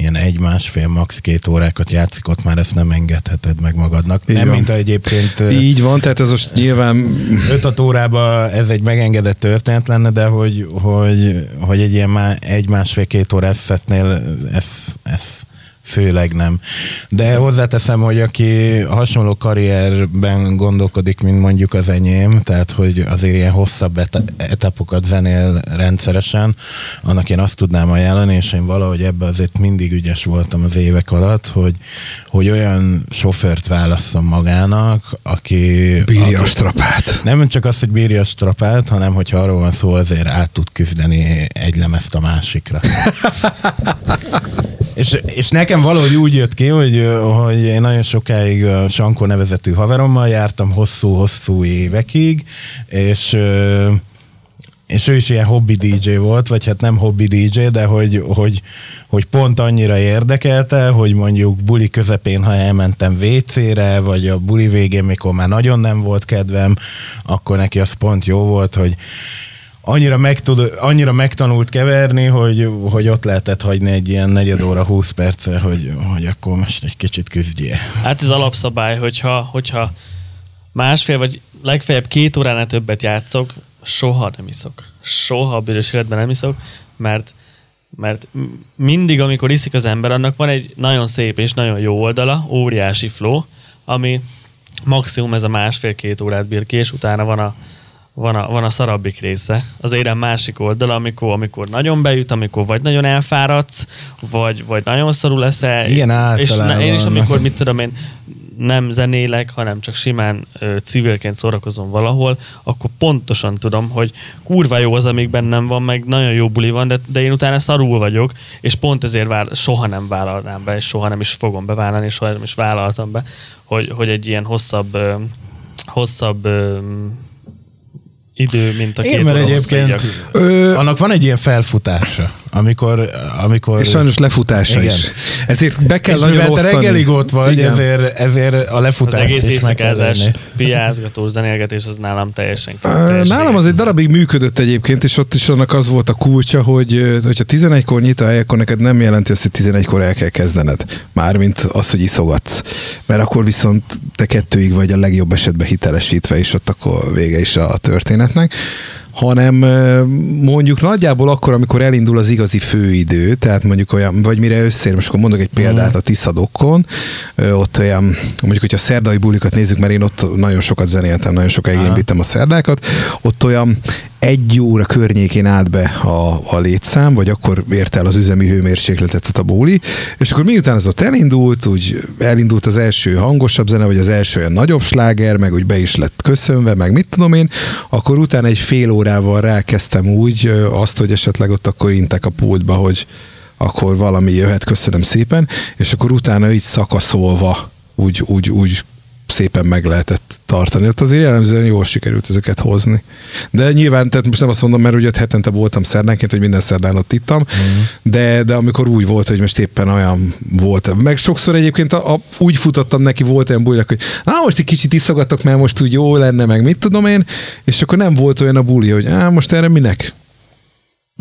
ilyen egy-másfél, max. két órákat játszik, ott már ezt nem engedheted meg magadnak. Így nem, van. mint egyébként Így van, tehát ez most nyilván 5 órában ez egy megengedett történet lenne, de hogy, hogy, hogy egy ilyen má, egy-másfél-két órás szetnél ez, ez főleg nem. De hozzáteszem, hogy aki hasonló karrierben gondolkodik, mint mondjuk az enyém, tehát hogy azért ilyen hosszabb eta- etapokat zenél rendszeresen, annak én azt tudnám ajánlani, és én valahogy ebbe azért mindig ügyes voltam az évek alatt, hogy, hogy olyan sofőrt válasszon magának, aki... bírja a strapát. nem csak az, hogy bírja a strapát, hanem hogyha arról van szó, azért át tud küzdeni egy lemezt a másikra. *laughs* és, és nekem valahogy úgy jött ki, hogy, hogy én nagyon sokáig Sankó nevezetű haverommal jártam hosszú-hosszú évekig, és és ő is ilyen hobby DJ volt, vagy hát nem hobby DJ, de hogy, hogy, hogy pont annyira érdekelte, hogy mondjuk buli közepén, ha elmentem WC-re, vagy a buli végén, mikor már nagyon nem volt kedvem, akkor neki az pont jó volt, hogy annyira, megtud, annyira megtanult keverni, hogy, hogy ott lehetett hagyni egy ilyen negyed óra, 20 percre, hogy, hogy akkor most egy kicsit küzdjél. Hát ez alapszabály, hogyha, hogyha másfél vagy legfeljebb két óránál többet játszok, soha nem iszok. Soha a bűnös életben nem iszok, mert mert mindig, amikor iszik az ember, annak van egy nagyon szép és nagyon jó oldala, óriási flow, ami maximum ez a másfél-két órát bír ki, és utána van a, van a, van a szarabbik része. Az érem másik oldala, amikor, amikor nagyon beüt, amikor vagy nagyon elfáradsz, vagy, vagy nagyon szarul leszel. Igen, és általában. én is, amikor, mit tudom én, nem zenélek, hanem csak simán ö, civilként szórakozom valahol, akkor pontosan tudom, hogy kurva jó az, amíg bennem van, meg nagyon jó buli van, de, de én utána szarul vagyok, és pont ezért vál, soha nem vállalnám be, és soha nem is fogom bevállalni, és soha nem is vállaltam be, hogy, hogy egy ilyen hosszabb, ö, hosszabb ö, idő, mint a két Én, mert óra egyébként Ö, annak van egy ilyen felfutása. Amikor, amikor... És sajnos lefutása Igen. is. Ezért be kell és nagyon mivel te reggelig ott vagy, Igen. ezért, ezért a Az lefutás egész meg kell éjszakázás, piázgatós, zenélgetés, az nálam teljesen teljesen Nálam az egy darabig működött egyébként, és ott is annak az volt a kulcsa, hogy hogyha 11-kor nyit a hely, akkor neked nem jelenti azt, hogy 11-kor el kell kezdened. Mármint az, hogy iszogatsz. Mert akkor viszont te kettőig vagy a legjobb esetben hitelesítve, és ott akkor vége is a történetnek hanem mondjuk nagyjából akkor, amikor elindul az igazi főidő, tehát mondjuk olyan, vagy mire összér, most akkor mondok egy példát a Tiszadokkon, ott olyan, mondjuk, hogyha szerdai bulikat nézzük, mert én ott nagyon sokat zenéltem, nagyon sokáig én vittem a szerdákat, ott olyan egy óra környékén állt be a, a létszám, vagy akkor ért el az üzemi hőmérsékletet a bóli, és akkor miután ez ott elindult, úgy elindult az első hangosabb zene, vagy az első olyan nagyobb sláger, meg úgy be is lett köszönve, meg mit tudom én, akkor utána egy fél órával rákezdtem úgy azt, hogy esetleg ott akkor intek a pultba, hogy akkor valami jöhet, köszönöm szépen, és akkor utána így szakaszolva úgy, úgy, úgy szépen meg lehetett tartani. Ott azért jellemzően jól sikerült ezeket hozni. De nyilván, tehát most nem azt mondom, mert ugye hetente voltam szerdánként, hogy minden szerdán ott ittam, mm. de, de amikor úgy volt, hogy most éppen olyan volt. Meg sokszor egyébként a, a, úgy futottam neki, volt olyan bulinak, hogy á, most egy kicsit iszogatok, mert most úgy jó lenne, meg mit tudom én, és akkor nem volt olyan a buli, hogy á, most erre minek?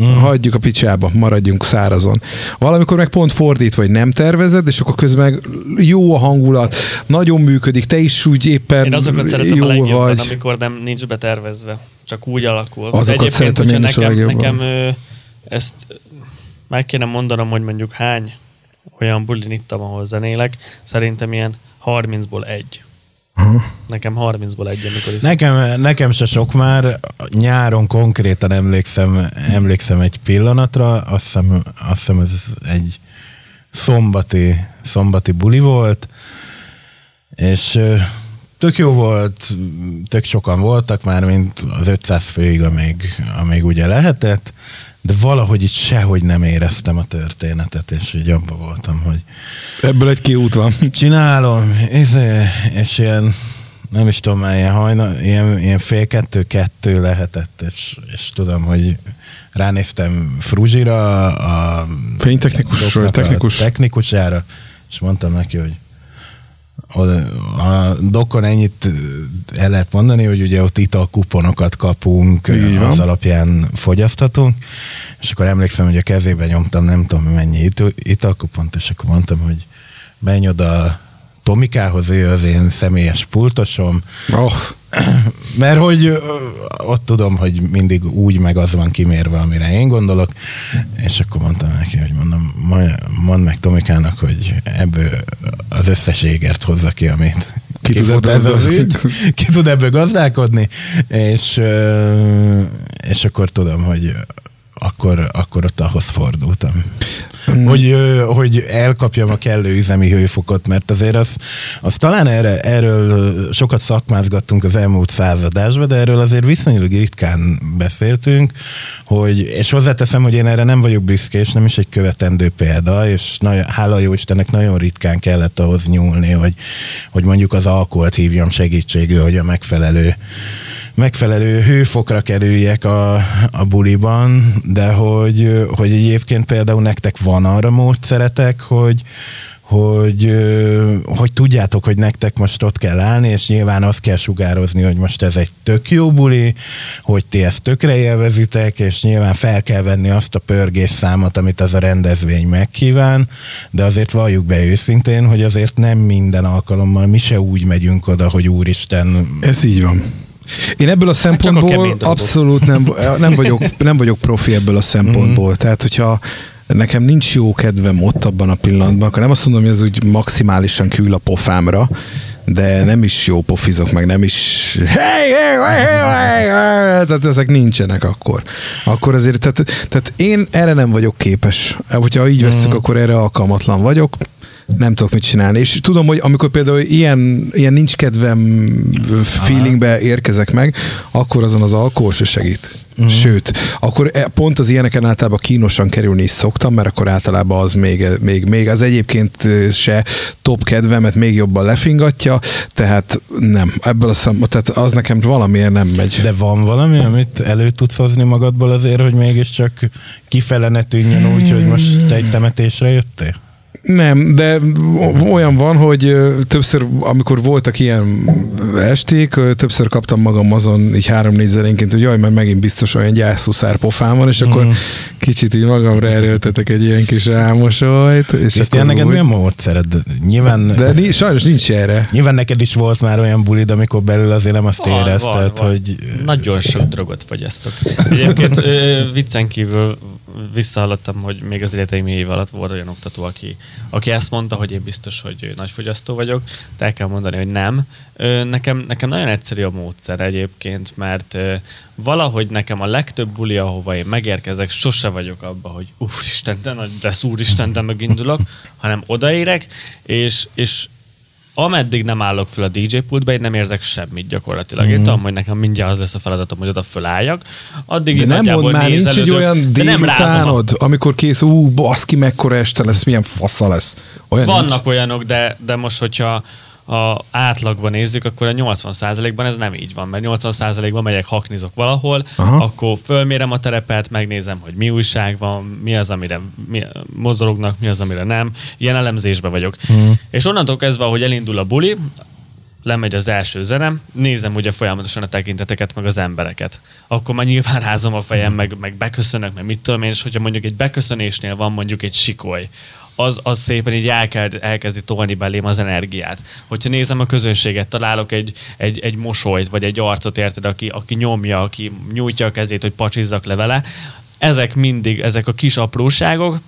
Mm. Hagyjuk a picsába, maradjunk szárazon. Valamikor meg pont fordít, vagy nem tervezed, és akkor közben jó a hangulat, nagyon működik, te is úgy éppen Én azokat szeretem jó a legjobban, vagy. amikor nem nincs betervezve. Csak úgy alakul. Azokat egyébként, szeretem én is a nekem, legjobban. nekem ö, ezt meg kéne mondanom, hogy mondjuk hány olyan bulin ittam, ahol zenélek, szerintem ilyen 30-ból egy. Nekem 30-ból egy, amikor is. Nekem, nekem se sok már, nyáron konkrétan emlékszem, emlékszem egy pillanatra, azt hiszem, azt hiszem ez egy szombati, szombati buli volt, és tök jó volt, tök sokan voltak már, mint az 500 főig, amíg, amíg ugye lehetett, de valahogy itt sehogy nem éreztem a történetet, és így abban voltam, hogy Ebből egy kiút van. csinálom, izé, és ilyen, nem is tudom már, ilyen, hajna, ilyen, ilyen fél kettő-kettő lehetett, és, és tudom, hogy ránéztem Fruzsira, a Fénytechnikusról, doknak a technikus. technikusára, és mondtam neki, hogy a dokon ennyit el lehet mondani, hogy ugye ott italkuponokat kapunk, van. az alapján fogyasztatunk, és akkor emlékszem, hogy a kezébe nyomtam nem tudom mennyi it- italkupont, és akkor mondtam, hogy menj oda Tomikához, ő az én személyes pultosom, Oh, *clears throat* mert hogy ott tudom, hogy mindig úgy meg az van kimérve, amire én gondolok, és akkor mondtam neki, hogy mondom, mondd meg Tomikának, hogy ebből az összes égert hozza ki, amit Ki tud kifut ebből ez az ügy, *laughs* ki tud ebből gazdálkodni, és, és akkor tudom, hogy akkor, akkor ott ahhoz fordultam. Hogy, ö, hogy elkapjam a kellő üzemi hőfokot, mert azért az, az talán erre, erről sokat szakmázgattunk az elmúlt századásban, de erről azért viszonylag ritkán beszéltünk, hogy, és hozzáteszem, hogy én erre nem vagyok büszke, és nem is egy követendő példa, és nagyon, hála jó Istennek nagyon ritkán kellett ahhoz nyúlni, hogy, hogy mondjuk az alkoholt hívjam segítségül, hogy a megfelelő megfelelő hőfokra kerüljek a, a buliban, de hogy, hogy egyébként például nektek van arra módszeretek, hogy, hogy, hogy tudjátok, hogy nektek most ott kell állni, és nyilván azt kell sugározni, hogy most ez egy tök jó buli, hogy ti ezt tökre élvezitek, és nyilván fel kell venni azt a pörgés számot, amit az a rendezvény megkíván, de azért valljuk be őszintén, hogy azért nem minden alkalommal mi se úgy megyünk oda, hogy úristen, ez így van. Én ebből a a szempontból kemény dolgok. abszolút nem, *laughs* nem, vagyok, nem vagyok profi ebből a szempontból. Tehát, hogyha nekem nincs jó kedvem ott abban a pillanatban, akkor nem azt mondom, hogy ez úgy maximálisan kül a pofámra, de nem is jó pofizok, meg nem is hey, hey, hey, hey, hey, tehát ezek nincsenek akkor. Akkor azért, tehát, tehát én erre nem vagyok képes. Hogyha így veszük, akkor erre alkalmatlan vagyok nem tudok mit csinálni. És tudom, hogy amikor például ilyen, ilyen nincs kedvem feelingbe érkezek meg, akkor azon az alkohol se segít. Mm. Sőt, akkor e- pont az ilyeneken általában kínosan kerülni is szoktam, mert akkor általában az még, még, még az egyébként se top kedvemet még jobban lefingatja, tehát nem, ebből a szem, tehát az nekem valamiért nem megy. De van valami, amit elő tudsz hozni magadból azért, hogy mégiscsak kifele ne tűnjön úgy, hogy most te egy temetésre jöttél? Nem, de olyan van, hogy többször, amikor voltak ilyen esték, többször kaptam magam azon így három-négy zenénként, hogy jaj, mert megint biztos olyan gyászúszár pofám van, és akkor mm. kicsit így magamra erőltetek egy ilyen kis álmosolyt. És, és akkor neked úgy... milyen módszered? Nyilván, de ni- sajnos nincs erre. Nyilván neked is volt már olyan bulid, amikor belül azért nem azt van, érezted, van, hogy... Nagyon sok drogot fogyasztok. Egyébként viccen kívül visszahallottam, hogy még az életeim év alatt volt olyan oktató, aki, aki ezt mondta, hogy én biztos, hogy nagy fogyasztó vagyok, de el kell mondani, hogy nem. Nekem, nekem nagyon egyszerű a módszer egyébként, mert valahogy nekem a legtöbb buli, ahova én megérkezek, sose vagyok abba, hogy úristen, de nagy, de úristen, de megindulok, hanem odaérek, és, és ameddig nem állok fel a DJ pultba, én nem érzek semmit gyakorlatilag. Mm. Én mhm. tudom, hogy nekem mindjárt az lesz a feladatom, hogy oda fölálljak. Addig de nem mond már, nincs egy olyan délutánod, amikor kész, ú, baszki, mekkora este lesz, milyen fasza lesz. Olyan Vannak nincs? olyanok, de, de most, hogyha a átlagban nézzük, akkor a 80%-ban ez nem így van, mert 80%-ban megyek, haknizok valahol, Aha. akkor fölmérem a terepet, megnézem, hogy mi újság van, mi az, amire mi, mozorognak, mi az, amire nem. Ilyen elemzésben vagyok. Uh-huh. És onnantól kezdve, hogy elindul a buli, lemegy az első zenem, nézem ugye folyamatosan a tekinteteket, meg az embereket. Akkor már nyilván rázom a fejem, meg, meg beköszönök, meg mit tudom én, és hogyha mondjuk egy beköszönésnél van mondjuk egy sikoly, az, az szépen így elkezd, elkezdi tolni belém az energiát. Hogyha nézem a közönséget, találok egy, egy, egy mosolyt, vagy egy arcot, érted, aki, aki nyomja, aki nyújtja a kezét, hogy pacsizzak le vele, ezek mindig, ezek a kis apróságok,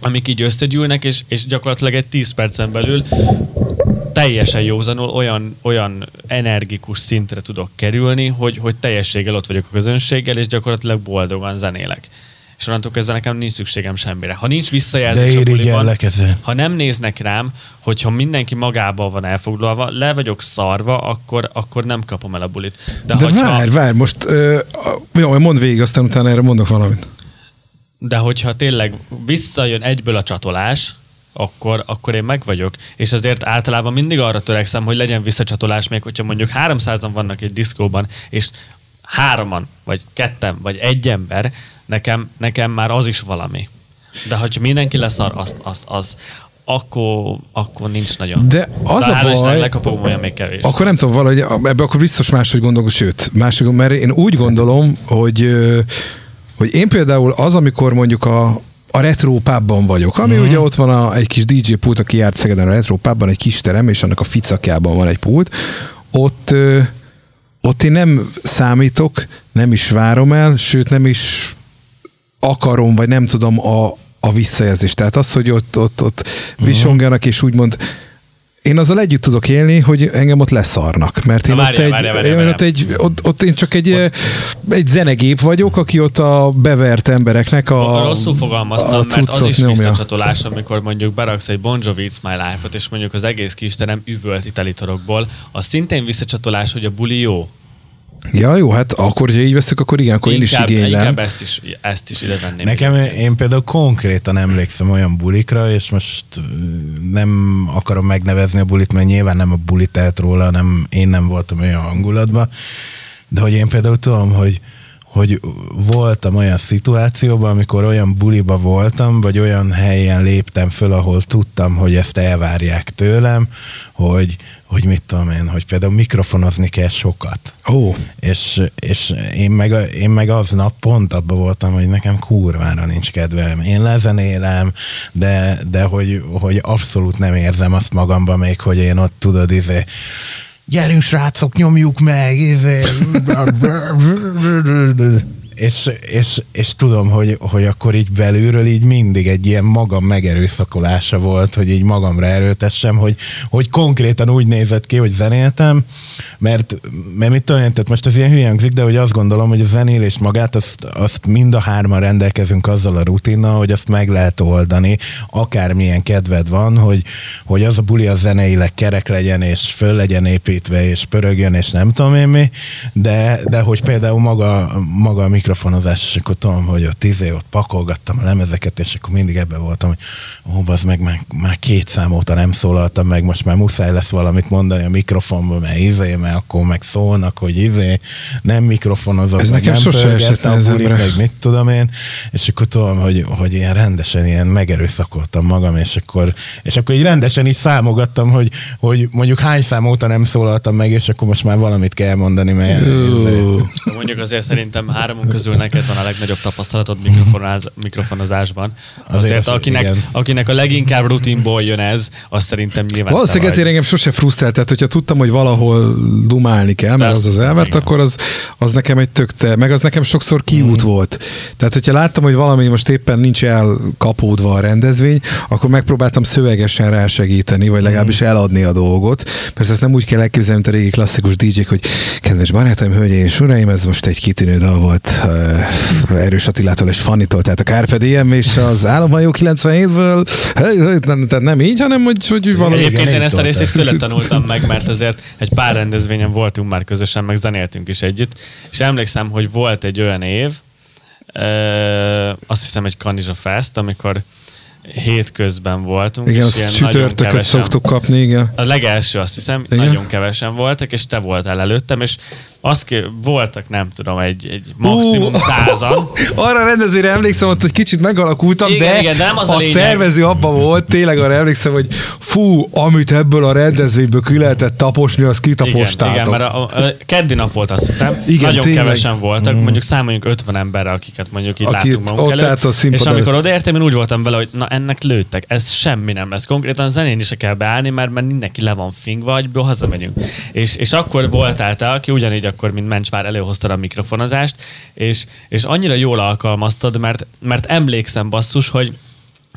amik így összegyűlnek, és, és gyakorlatilag egy 10 percen belül teljesen józanul olyan, olyan energikus szintre tudok kerülni, hogy, hogy teljességgel ott vagyok a közönséggel, és gyakorlatilag boldogan zenélek és onnantól kezdve nekem nincs szükségem semmire. Ha nincs visszajelzés a buliban, ha nem néznek rám, hogyha mindenki magával van elfoglalva, le vagyok szarva, akkor, akkor nem kapom el a bulit. De, De hogyha... várj, várj, most uh, jó, mondd végig, aztán utána erre mondok valamit. De hogyha tényleg visszajön egyből a csatolás, akkor, akkor én meg vagyok. És azért általában mindig arra törekszem, hogy legyen visszacsatolás, még hogyha mondjuk 300-an vannak egy diszkóban, és hároman, vagy ketten, vagy egy ember, nekem, nekem már az is valami. De ha mindenki leszar, azt, azt, az, akkor, akkor nincs nagyon. De az De a baj, lekapom olyan még kevés. Akkor nem tudom, valahogy ebbe akkor biztos máshogy gondolok, sőt, máshogy, mert én úgy gondolom, hogy, hogy én például az, amikor mondjuk a, a retro pubban vagyok, ami mm. ugye ott van a, egy kis DJ pult, aki járt Szegeden a retro pubban, egy kis terem, és annak a ficakjában van egy pult, ott, ott én nem számítok, nem is várom el, sőt nem is akarom, vagy nem tudom a, a visszajelzést. Tehát az, hogy ott, ott, ott uh-huh. visonganak, és úgymond én azzal együtt tudok élni, hogy engem ott leszarnak, mert én, ott, egy, én ott, egy, ott, ott én csak egy, ott. egy zenegép vagyok, aki ott a bevert embereknek a Rosszul fogalmaztam, a mert az is visszacsatolás, amikor mondjuk beraksz egy Bon Jovi It's My Life-ot, és mondjuk az egész kisterem üvölt italitorokból, az szintén visszacsatolás, hogy a buli jó. Ja, jó, hát akkor, ha így veszük, akkor igen, akkor inkább, én is igénylem. Inkább ezt is, ezt is ide venném. Nekem igen. én például konkrétan emlékszem olyan bulikra, és most nem akarom megnevezni a bulit, mert nyilván nem a buli tehet róla, nem, én nem voltam olyan hangulatban, de hogy én például tudom, hogy hogy voltam olyan szituációban, amikor olyan buliba voltam, vagy olyan helyen léptem föl, ahol tudtam, hogy ezt elvárják tőlem, hogy, hogy mit tudom én, hogy például mikrofonozni kell sokat. Ó. Oh. És, és én, meg, én meg aznap pont abban voltam, hogy nekem kurvára nincs kedvem. Én lezenélem, de, de hogy, hogy abszolút nem érzem azt magamban még, hogy én ott tudod, izé, gyerünk srácok, nyomjuk meg, izé. és, és, és tudom, hogy, hogy akkor így belülről így mindig egy ilyen magam megerőszakolása volt, hogy így magamra erőtessem, hogy, hogy konkrétan úgy nézett ki, hogy zenéltem, mert, mert mit tudom tehát most ez ilyen hülyen de hogy azt gondolom, hogy a zenélés magát, azt, azt mind a hárman rendelkezünk azzal a rutinnal, hogy azt meg lehet oldani, akármilyen kedved van, hogy, hogy az a buli a zeneileg kerek legyen, és föl legyen építve, és pörögjön, és nem tudom én mi, de, de hogy például maga, maga a mikrofonozás, és akkor tudom, hogy ott izé, ott pakolgattam a lemezeket, és akkor mindig ebben voltam, hogy ó, az meg már, már két szám óta nem szólaltam meg, most már muszáj lesz valamit mondani a mikrofonba, mert izé, mert akkor meg szólnak, hogy izé, nem mikrofonozok, Ez nekem nem sose esett a bulit, meg mit tudom én, és akkor tudom, hogy, hogy ilyen rendesen ilyen megerőszakoltam magam, és akkor, és akkor így rendesen is számogattam, hogy, hogy mondjuk hány szám óta nem szólaltam meg, és akkor most már valamit kell mondani, mert Mondjuk azért szerintem háromunk közül neked van a legnagyobb tapasztalatod mikrofonáz, mikrofonozásban. Azért Azért, az- akinek, igen. akinek a leginkább rutinból jön ez, az szerintem nyilván Valószínűleg ezért engem sose frusztrált, tehát hogyha tudtam, hogy valahol dumálni kell, mert az az elvert, akkor az, az nekem egy tök, te- meg az nekem sokszor kiút Mm. volt. Tehát, hogyha láttam, hogy valami most éppen nincs elkapódva a rendezvény, akkor megpróbáltam szövegesen rásegíteni, vagy legalábbis Mm. eladni a dolgot. Persze ezt nem úgy kell elképzelni, mint a régi klasszikus DJ-k, hogy kedves barátaim, hölgyeim és uraim, ez most egy kitűnő dal volt uh, Erős Attilától és Fannitól, tehát a Carpe Diem és az Álomhajó 97-ből, Hey, hey, nem, tehát nem így, hanem hogy, hogy valami Egyébként én ezt a részét tőle tanultam meg, mert azért egy pár rendezvényen voltunk már közösen, meg zenéltünk is együtt, és emlékszem, hogy volt egy olyan év, ö, azt hiszem egy Kanizsa Fest, amikor hétközben voltunk, Igen, és ilyen csütörtököt kevesen, szoktuk kapni, igen. a legelső azt hiszem. Igen? nagyon kevesen voltak, és te voltál előttem, és azt ké- voltak, nem tudom, egy, egy maximum százan. *laughs* Arra a rendezvényre emlékszem, ott egy kicsit megalakultam, Igen, de, igen, de nem az a a lényeg. szervező abban volt, tényleg arra emlékszem, hogy fú, amit ebből a rendezvényből ki lehetett taposni, azt Igen, kitapostátok. igen, mert a, a, a keddi nap volt azt hiszem. Igen, Nagyon tényleg. kevesen voltak, mondjuk számoljunk 50 emberre, akiket mondjuk itt Akit látunk magunk ott előtt. a és amikor előtt. odaértem, én úgy voltam vele, hogy na ennek lőttek, ez semmi nem lesz. Konkrétan zenén is kell beállni, mert, mert mindenki le van fingva, egyből hazamegyünk. És, és akkor voltál te, aki ugyanígy akkor, mint Mencsvár előhoztad a mikrofonozást, és, és annyira jól alkalmaztad, mert, mert emlékszem basszus, hogy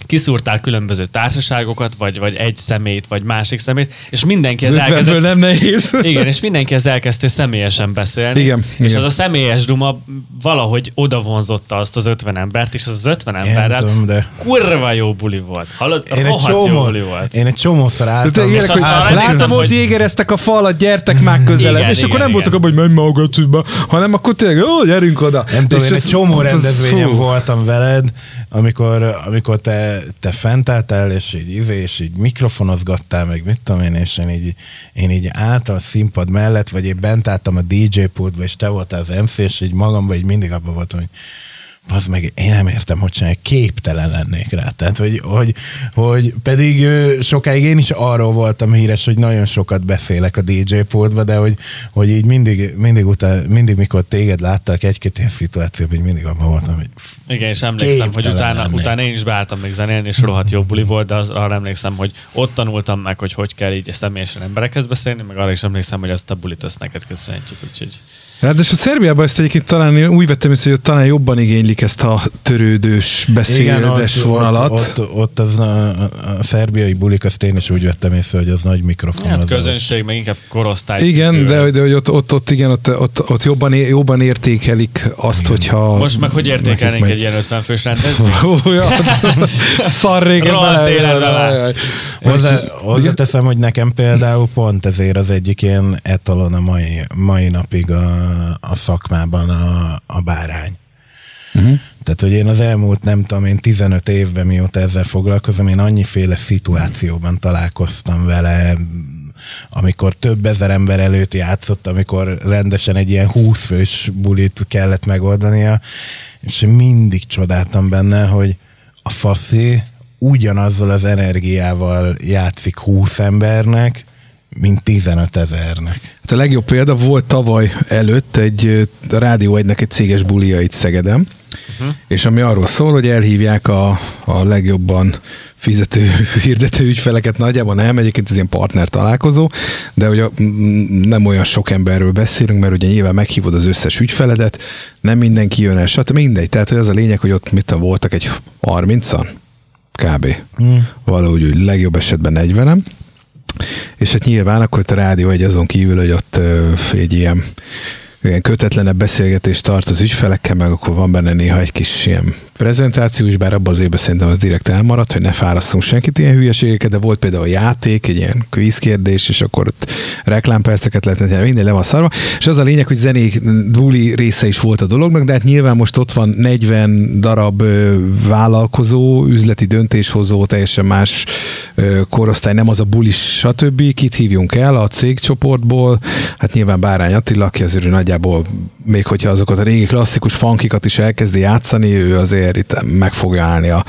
kiszúrtál különböző társaságokat, vagy, vagy egy szemét, vagy másik szemét, és mindenki ez elkezdett nem nehéz. igen, és mindenki ez elkezdte személyesen beszélni. Igen, És igen. az a személyes duma valahogy oda vonzotta azt az 50 embert, és az az 50 Én emberrel tudom, de kurva jó buli volt. Hallod? én egy, Rohadt jó csomó, buli volt. én egy csomószor álltam. És aztán arra láttam, hogy jégereztek a falat, gyertek már *laughs* közelebb, Igen, és akkor igen, nem voltak igen. abban, hogy menj már a gacsiba, hanem akkor tényleg, ó, gyerünk oda. Nem tudom, én egy csomó ez- rendezvényen voltam veled, amikor, amikor te, te fent álltál, és így, izé, és így mikrofonozgattál, meg mit tudom én, és én így, én így álltam a színpad mellett, vagy én bent álltam a DJ pultba, és te voltál az MC, és így magamban így mindig abban voltam, hogy az meg én nem értem, hogy csinálni, képtelen lennék rá. Tehát, hogy, hogy, hogy pedig sokáig én is arról voltam híres, hogy nagyon sokat beszélek a DJ pultba, de hogy, hogy így mindig, mindig, után, mindig mikor téged láttak egy-két ilyen szituációban, mindig abban voltam, hogy Igen, és emlékszem, hogy utána, lennék. utána én is beálltam még zenélni, és rohadt jó buli volt, de az, arra emlékszem, hogy ott tanultam meg, hogy hogy kell így személyesen emberekhez beszélni, meg arra is emlékszem, hogy ezt a bulit azt neked köszönhetjük, úgyhogy Ráadásul Szerbiában ezt egyébként talán úgy vettem észre, hogy ott talán jobban igénylik ezt a törődős, beszédes vonalat. Ott, ott, ott az a, a, szerbiai bulik, azt én is úgy vettem észre, hogy az nagy mikrofon. hát az közönség, meg inkább korosztály. Igen, de, ez. de hogy ott, ott, ott igen, ott, ott, ott jobban, é- jobban értékelik azt, hogyha... Most meg hogy értékelnénk nekik egy ilyen 50 fős rendezvényt? *laughs* Ja, szar régen hozzáteszem, hogy nekem például pont ezért az egyik ilyen etalon a mai, mai napig a, a szakmában a, a bárány. Uh-huh. Tehát, hogy én az elmúlt, nem tudom, én 15 évben, mióta ezzel foglalkozom, én annyiféle szituációban találkoztam vele, amikor több ezer ember előtt játszott, amikor rendesen egy ilyen 20 fős bulit kellett megoldania, és mindig csodáltam benne, hogy a faszi ugyanazzal az energiával játszik 20 embernek, mint 15 ezernek. Hát a legjobb példa volt tavaly előtt egy a Rádió egynek egy céges bulia itt Szegedem, uh-huh. és ami arról szól, hogy elhívják a, a legjobban fizető *laughs* hirdető ügyfeleket, nagyjából nem, egyébként ez ilyen partner találkozó, de ugye nem olyan sok emberről beszélünk, mert ugye nyilván meghívod az összes ügyfeledet, nem mindenki jön el, stb. mindegy. Tehát, hogy az a lényeg, hogy ott mit voltak egy 30-an, kb. Mm. Valahogy úgy legjobb esetben 40 és hát nyilván akkor a rádió egy azon kívül, hogy ott egy ilyen ilyen kötetlenebb beszélgetést tart az ügyfelekkel, meg akkor van benne néha egy kis ilyen prezentáció is, bár abban az évben szerintem az direkt elmaradt, hogy ne fárasztunk senkit ilyen hülyeségeket, de volt például a játék, egy ilyen quiz kérdés, és akkor ott reklámperceket lehetett nyerni, minden le van szarva. És az a lényeg, hogy zenék buli része is volt a dolognak, de hát nyilván most ott van 40 darab vállalkozó, üzleti döntéshozó, teljesen más korosztály, nem az a bulis, stb. Kit hívjunk el a cégcsoportból? Hát nyilván Bárány Attila, aki azért ő nagyjából, még hogyha azokat a régi klasszikus funkikat is elkezdi játszani, ő azért itt meg fogja állni a,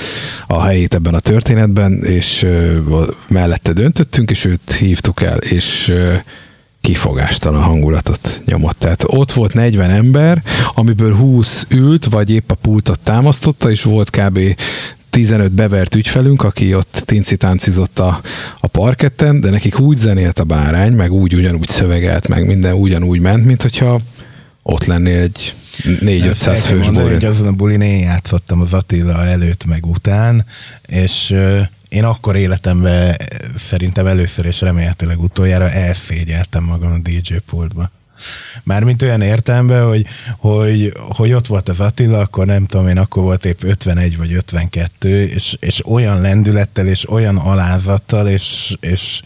a helyét ebben a történetben, és ö, mellette döntöttünk, és őt hívtuk el, és ö, kifogástalan hangulatot nyomott. Tehát ott volt 40 ember, amiből 20 ült, vagy épp a pultot támasztotta, és volt kb. 15 bevert ügyfelünk, aki ott tinci-táncizott a, a parketten, de nekik úgy zenélt a bárány, meg úgy ugyanúgy szövegelt, meg minden ugyanúgy ment, mint hogyha ott lennél egy 4-500 Ezt el kell fős bulin. hogy azon a bulin én játszottam az Attila előtt meg után, és én akkor életemben szerintem először és remélhetőleg utoljára elszégyeltem magam a DJ pultba. Mármint olyan értelemben, hogy, hogy, hogy ott volt az Attila, akkor nem tudom én, akkor volt épp 51 vagy 52, és, és olyan lendülettel, és olyan alázattal, és, és,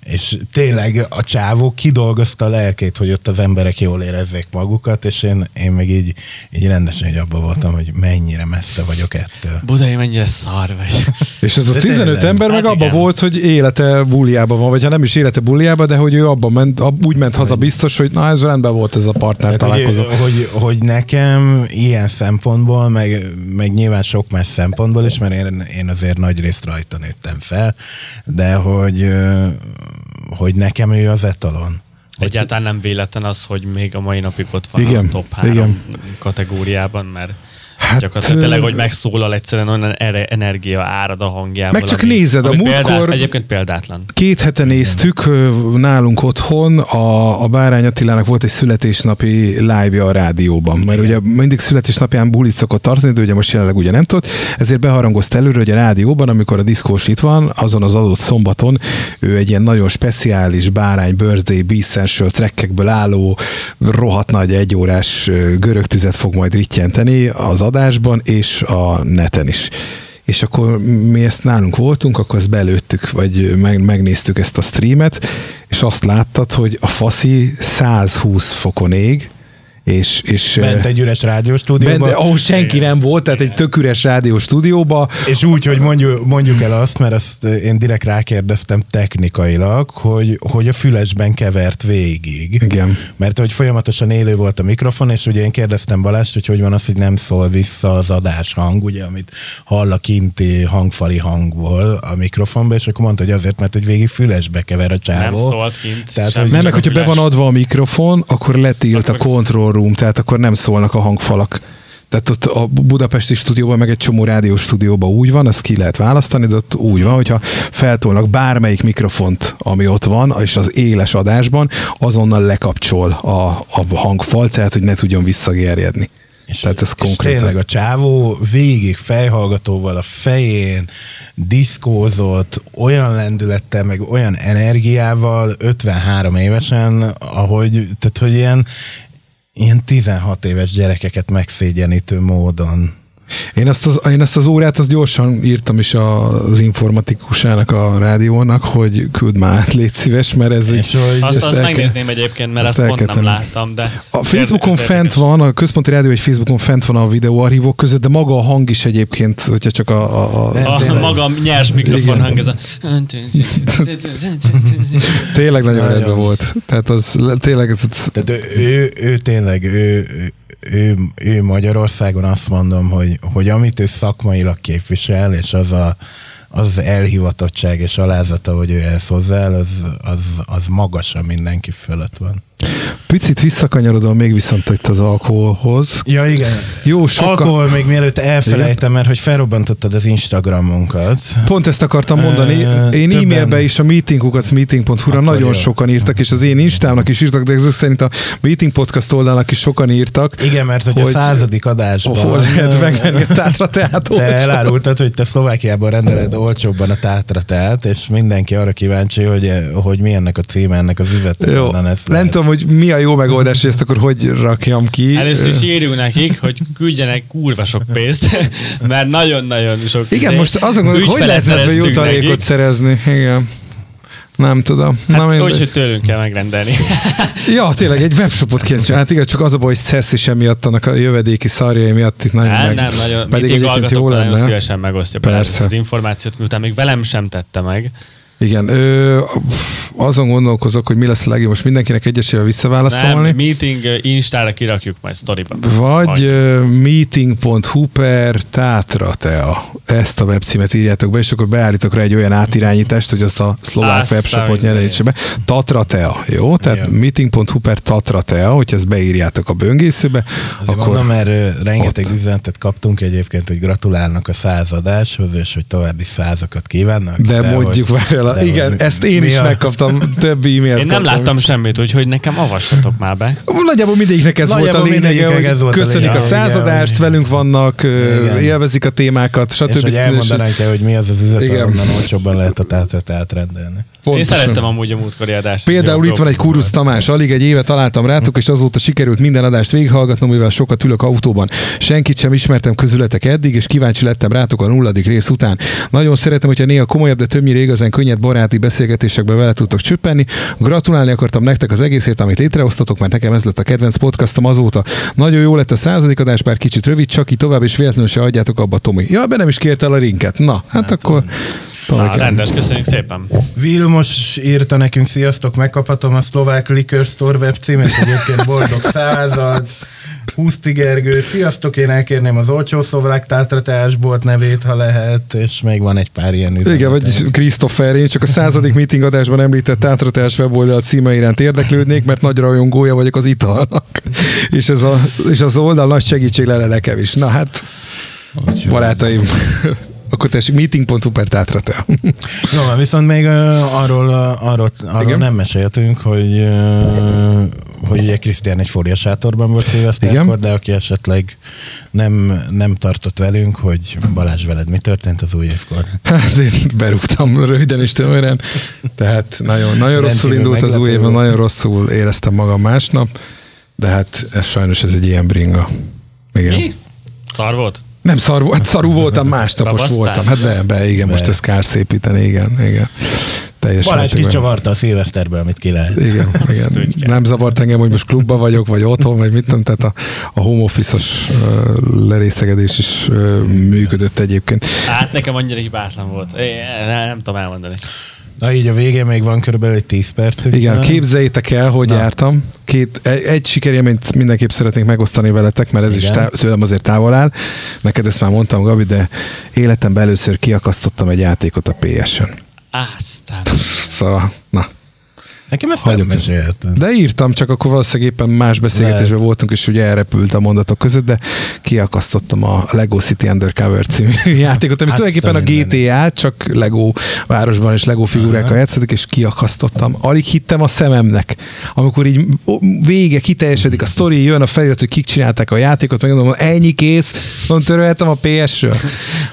és tényleg a csávó kidolgozta a lelkét, hogy ott az emberek jól érezzék magukat, és én, én meg így, így rendesen így abban voltam, hogy mennyire messze vagyok ettől. Budai mennyire szar vagy. *laughs* És ez a De 15 tényleg. ember meg Hát abban igen. volt, hogy élete buliában van, vagy ha nem is élete buliában, de hogy ő abban ment, ab, úgy ment haza biztos, hogy na ez rendben volt ez a partner Tehát, találkozó. hogy, hogy, hogy nekem ilyen szempontból, meg, meg nyilván sok más szempontból is, mert én, én azért nagy részt rajta nőttem fel, de hogy, hogy nekem ő az etalon. Egyáltalán nem véletlen az, hogy még a mai napig ott van Igen, a top 3 igen. kategóriában, mert Hát, gyakorlatilag tényleg, hogy megszólal egyszerűen olyan energia árad a hangjában. Meg csak nézed, a múltkor- Példát, egyébként példátlan. Két hete néztük nálunk otthon, a, a Bárány Attilának volt egy születésnapi live-ja a rádióban, mert ugye mindig születésnapján bulit szokott tartani, de ugye most jelenleg ugye nem tudott, ezért beharangozta előre, hogy a rádióban, amikor a diszkós itt van, azon az adott szombaton ő egy ilyen nagyon speciális Bárány Birthday Essential trekkekből álló, rohadt nagy egyórás görög tüzet fog majd rittyenteni az adásban és a neten is. És akkor mi ezt nálunk voltunk, akkor ezt belőttük, vagy meg, megnéztük ezt a streamet, és azt láttad, hogy a faszi 120 fokon ég, és, és Bent egy üres bent, rádióstúdióban, de ahol senki nem volt, tehát egy tök üres rádió stúdióba, és úgy, hogy mondjuk, mondjuk el azt, mert azt én direkt rákérdeztem technikailag, hogy, hogy a fülesben kevert végig. Igen. Mert hogy folyamatosan élő volt a mikrofon, és ugye én kérdeztem Balást, hogy hogy van az, hogy nem szól vissza az adás hang, ugye, amit hall a kinti hangfali hangból a mikrofonba, és akkor mondta, hogy azért, mert hogy végig fülesbe kever a csávó. Nem szólt kint. Tehát, hogy- Nem, meg hogyha be van adva a mikrofon, akkor letilt a control room, tehát akkor nem szólnak a hangfalak. Tehát ott a budapesti stúdióban, meg egy csomó rádiós stúdióban úgy van, azt ki lehet választani, de ott úgy van, hogyha feltolnak bármelyik mikrofont, ami ott van, és az éles adásban, azonnal lekapcsol a, a hangfal, tehát hogy ne tudjon visszagerjedni. És, tehát ez és konkrétan. tényleg a csávó végig fejhallgatóval a fején diszkózott, olyan lendülettel, meg olyan energiával 53 évesen, ahogy, tehát hogy ilyen, ilyen 16 éves gyerekeket megszégyenítő módon. Én ezt, az, én ezt az órát az gyorsan írtam is az informatikusának a rádiónak, hogy küld már át, légy szíves, mert ez egy... Azt, azt megnézném egyébként, mert azt el pont nem láttam, de... A Facebookon Ez- ez fent érdekes. van, a központi rádió egy Facebookon fent van a videóarchívok között, de maga a hang is egyébként, hogyha csak a... a, a A tényleg. maga nyers mikrofon Igen. hang, ez a... tényleg nagyon rendben volt. Tehát az le- tényleg... ez- Tehát ő, ő, ő tényleg, ő, ő, ő, ő Magyarországon azt mondom, hogy, hogy amit ő szakmailag képvisel, és az a, az elhivatottság és alázata, hogy ő ehhez hozzááll, az, az, az magasan mindenki fölött van. Picit visszakanyarodom még viszont itt az alkoholhoz. Ja, igen. Jó, sokkal... Alkohol még mielőtt elfelejtem, mert hogy felrobbantottad az Instagramunkat. Pont ezt akartam mondani. Én többen- e-mailbe is a meetingukat meeting.hu-ra nagyon jó. sokan írtak, és az én Instámnak is írtak, de ezek szerint a Meeting Podcast oldalnak is sokan írtak. Igen, mert hogy, hogy a századik adásban... Hol lehet megvenni a Tátra teát Te elárultad, hogy te Szlovákiában rendeled olcsóbban a tátra teát, és mindenki arra kíváncsi, hogy, hogy mi ennek a címe, ennek az üzete. Jó, nem lehet. Tudom, hogy mi a jó megoldás, hogy ezt akkor hogy rakjam ki? Először is írjunk nekik, hogy küldjenek kurva sok pénzt, *laughs* mert nagyon-nagyon sok Igen, izé, most azon gondolom, hogy lehetne jutalékot nekik. szerezni. Igen. Nem tudom. Na, Hát mindegy. úgy, hogy tőlünk kell megrendelni. *laughs* Ja, tényleg egy webshopot kéne csinálni. Hát igaz, csak az a baj, hogy Szesz is emiatt annak a jövedéki szarjai miatt itt nagyon Nem, meg. nem, nagyon, Pedig egyébként jó hallgatókkal nagyon lenne. szívesen megosztja. Persze. az információt, miután még velem sem tette meg. Igen, ö, azon gondolkozok, hogy mi lesz a legjobb. Most mindenkinek egyesével visszaválaszolni. Nem, meeting Instára kirakjuk majd sztoriba. Vagy ö, meeting.hu per Tátra Tea. Ezt a webcímet írjátok be, és akkor beállítok rá egy olyan átirányítást, hogy azt a szlovák Azt webshopot nyerítse be. Tatra Tea, jó? Tehát meeting.hu per Tatra Tea, hogyha ezt beírjátok a böngészőbe, Azért akkor mondom, mert ö, rengeteg ott. üzenetet kaptunk egyébként, hogy gratulálnak a századáshoz, és hogy további százakat kívánnak. de, mondjuk hogy- már el. A, igen, ezt én mi is a- megkaptam, több e-mailt Én nem kaptam. láttam semmit, úgyhogy nekem avassatok már be. Nagyjából mindegyiknek ez Nagyjából volt a lényege, hogy ez volt a köszönik a, lényege, századást, igen. velünk vannak, Igen. élvezik a témákat, stb. És hogy elmondanánk hogy mi az az üzlet, Igen. ahonnan olcsóbban lehet a tátat rendelni. Én szerettem amúgy a múltkori adást. Például itt van egy. Kurusz Tamás, alig egy éve találtam rátok, és azóta sikerült minden adást végighallgatnom, mivel sokat ülök autóban. Senkit sem ismertem közületek eddig, és kíváncsi lettem rátok a nulladik rész után. Nagyon szeretem, hogyha néha komolyabb, de többnyire igazán könnyed baráti beszélgetésekbe vele tudtok csöppenni. Gratulálni akartam nektek az egészért, amit létrehoztatok, mert nekem ez lett a kedvenc podcastom azóta. Nagyon jó lett a századik adás, bár kicsit rövid, csak így tovább, és véletlenül se adjátok abba, Tomi. Ja, be nem is kérte el a rinket. Na, hát akkor... Na, rendes, köszönjük szépen. Vilmos írta nekünk, sziasztok, megkaphatom a szlovák Liquor Store webcímet, egyébként boldog század. Huszti Gergő, sziasztok, én elkérném az olcsó szlovák tátrateásbolt nevét, ha lehet, és még van egy pár ilyen üzenet. Igen, vagy Christopher, én csak a századik *laughs* meeting adásban említett átratás weboldal címe iránt érdeklődnék, mert nagy rajongója vagyok az italnak. *laughs* és, ez a, és az oldal nagy segítség lenne nekem is. Na hát, barátaim, akkor tessék, meeting.hu per tátratea. *laughs* No, viszont még uh, arról, uh, arról, arról Igen. nem meséltünk, hogy, uh, hogy ugye Krisztián egy fóriasátorban volt szilveszterkor, Igen. de aki esetleg nem, nem tartott velünk, hogy Balázs veled mi történt az új évkor. Hát én berúgtam röviden és tömören, tehát nagyon, nagyon rosszul indult az új volt. nagyon rosszul éreztem magam másnap, de hát ez sajnos ez egy ilyen bringa. Igen. Mi? Szar volt? Nem szar, volt- hát szarú voltam, másnapos Babasztál? voltam. Hát be, be, igen, most Be. ezt kár szépíteni, igen, igen. Teljes Balázs kicsavarta a szilveszterből, amit ki lehet. Igen, igen. Nem zavart engem, hogy most klubban vagyok, vagy otthon, vagy mit tudom, tehát a, a home office-os ö, lerészegedés is ö, működött egyébként. Hát nekem annyira hibátlan volt. Én nem, nem tudom elmondani. Na így a végén még van körülbelül egy 10 percünk. Igen, talán. képzeljétek el, hogy Na. jártam. Két, egy, egy sikerélményt mindenképp szeretnék megosztani veletek, mert ez Igen. is tá- tőlem azért távol áll. Neked ezt már mondtam, Gabi, de életemben először kiakasztottam egy játékot a PS-en. Aztán. Szóval, na. Nekem ezt Hagyom. nem. De írtam, csak akkor valószínűleg éppen más beszélgetésben Lehet. voltunk, és ugye elrepült a mondatok között, de kiakasztottam a Lego City Undercover című játékot, ami Azt tulajdonképpen a. GTA, csak Lego városban és Lego figurákkal játszik, és kiakasztottam. Alig hittem a szememnek. Amikor így vége, kiteljesedik a sztori, jön a felirat, hogy kik csinálták a játékot, meg mondom, ennyi kész, mondom, törölhetem a PS-ről.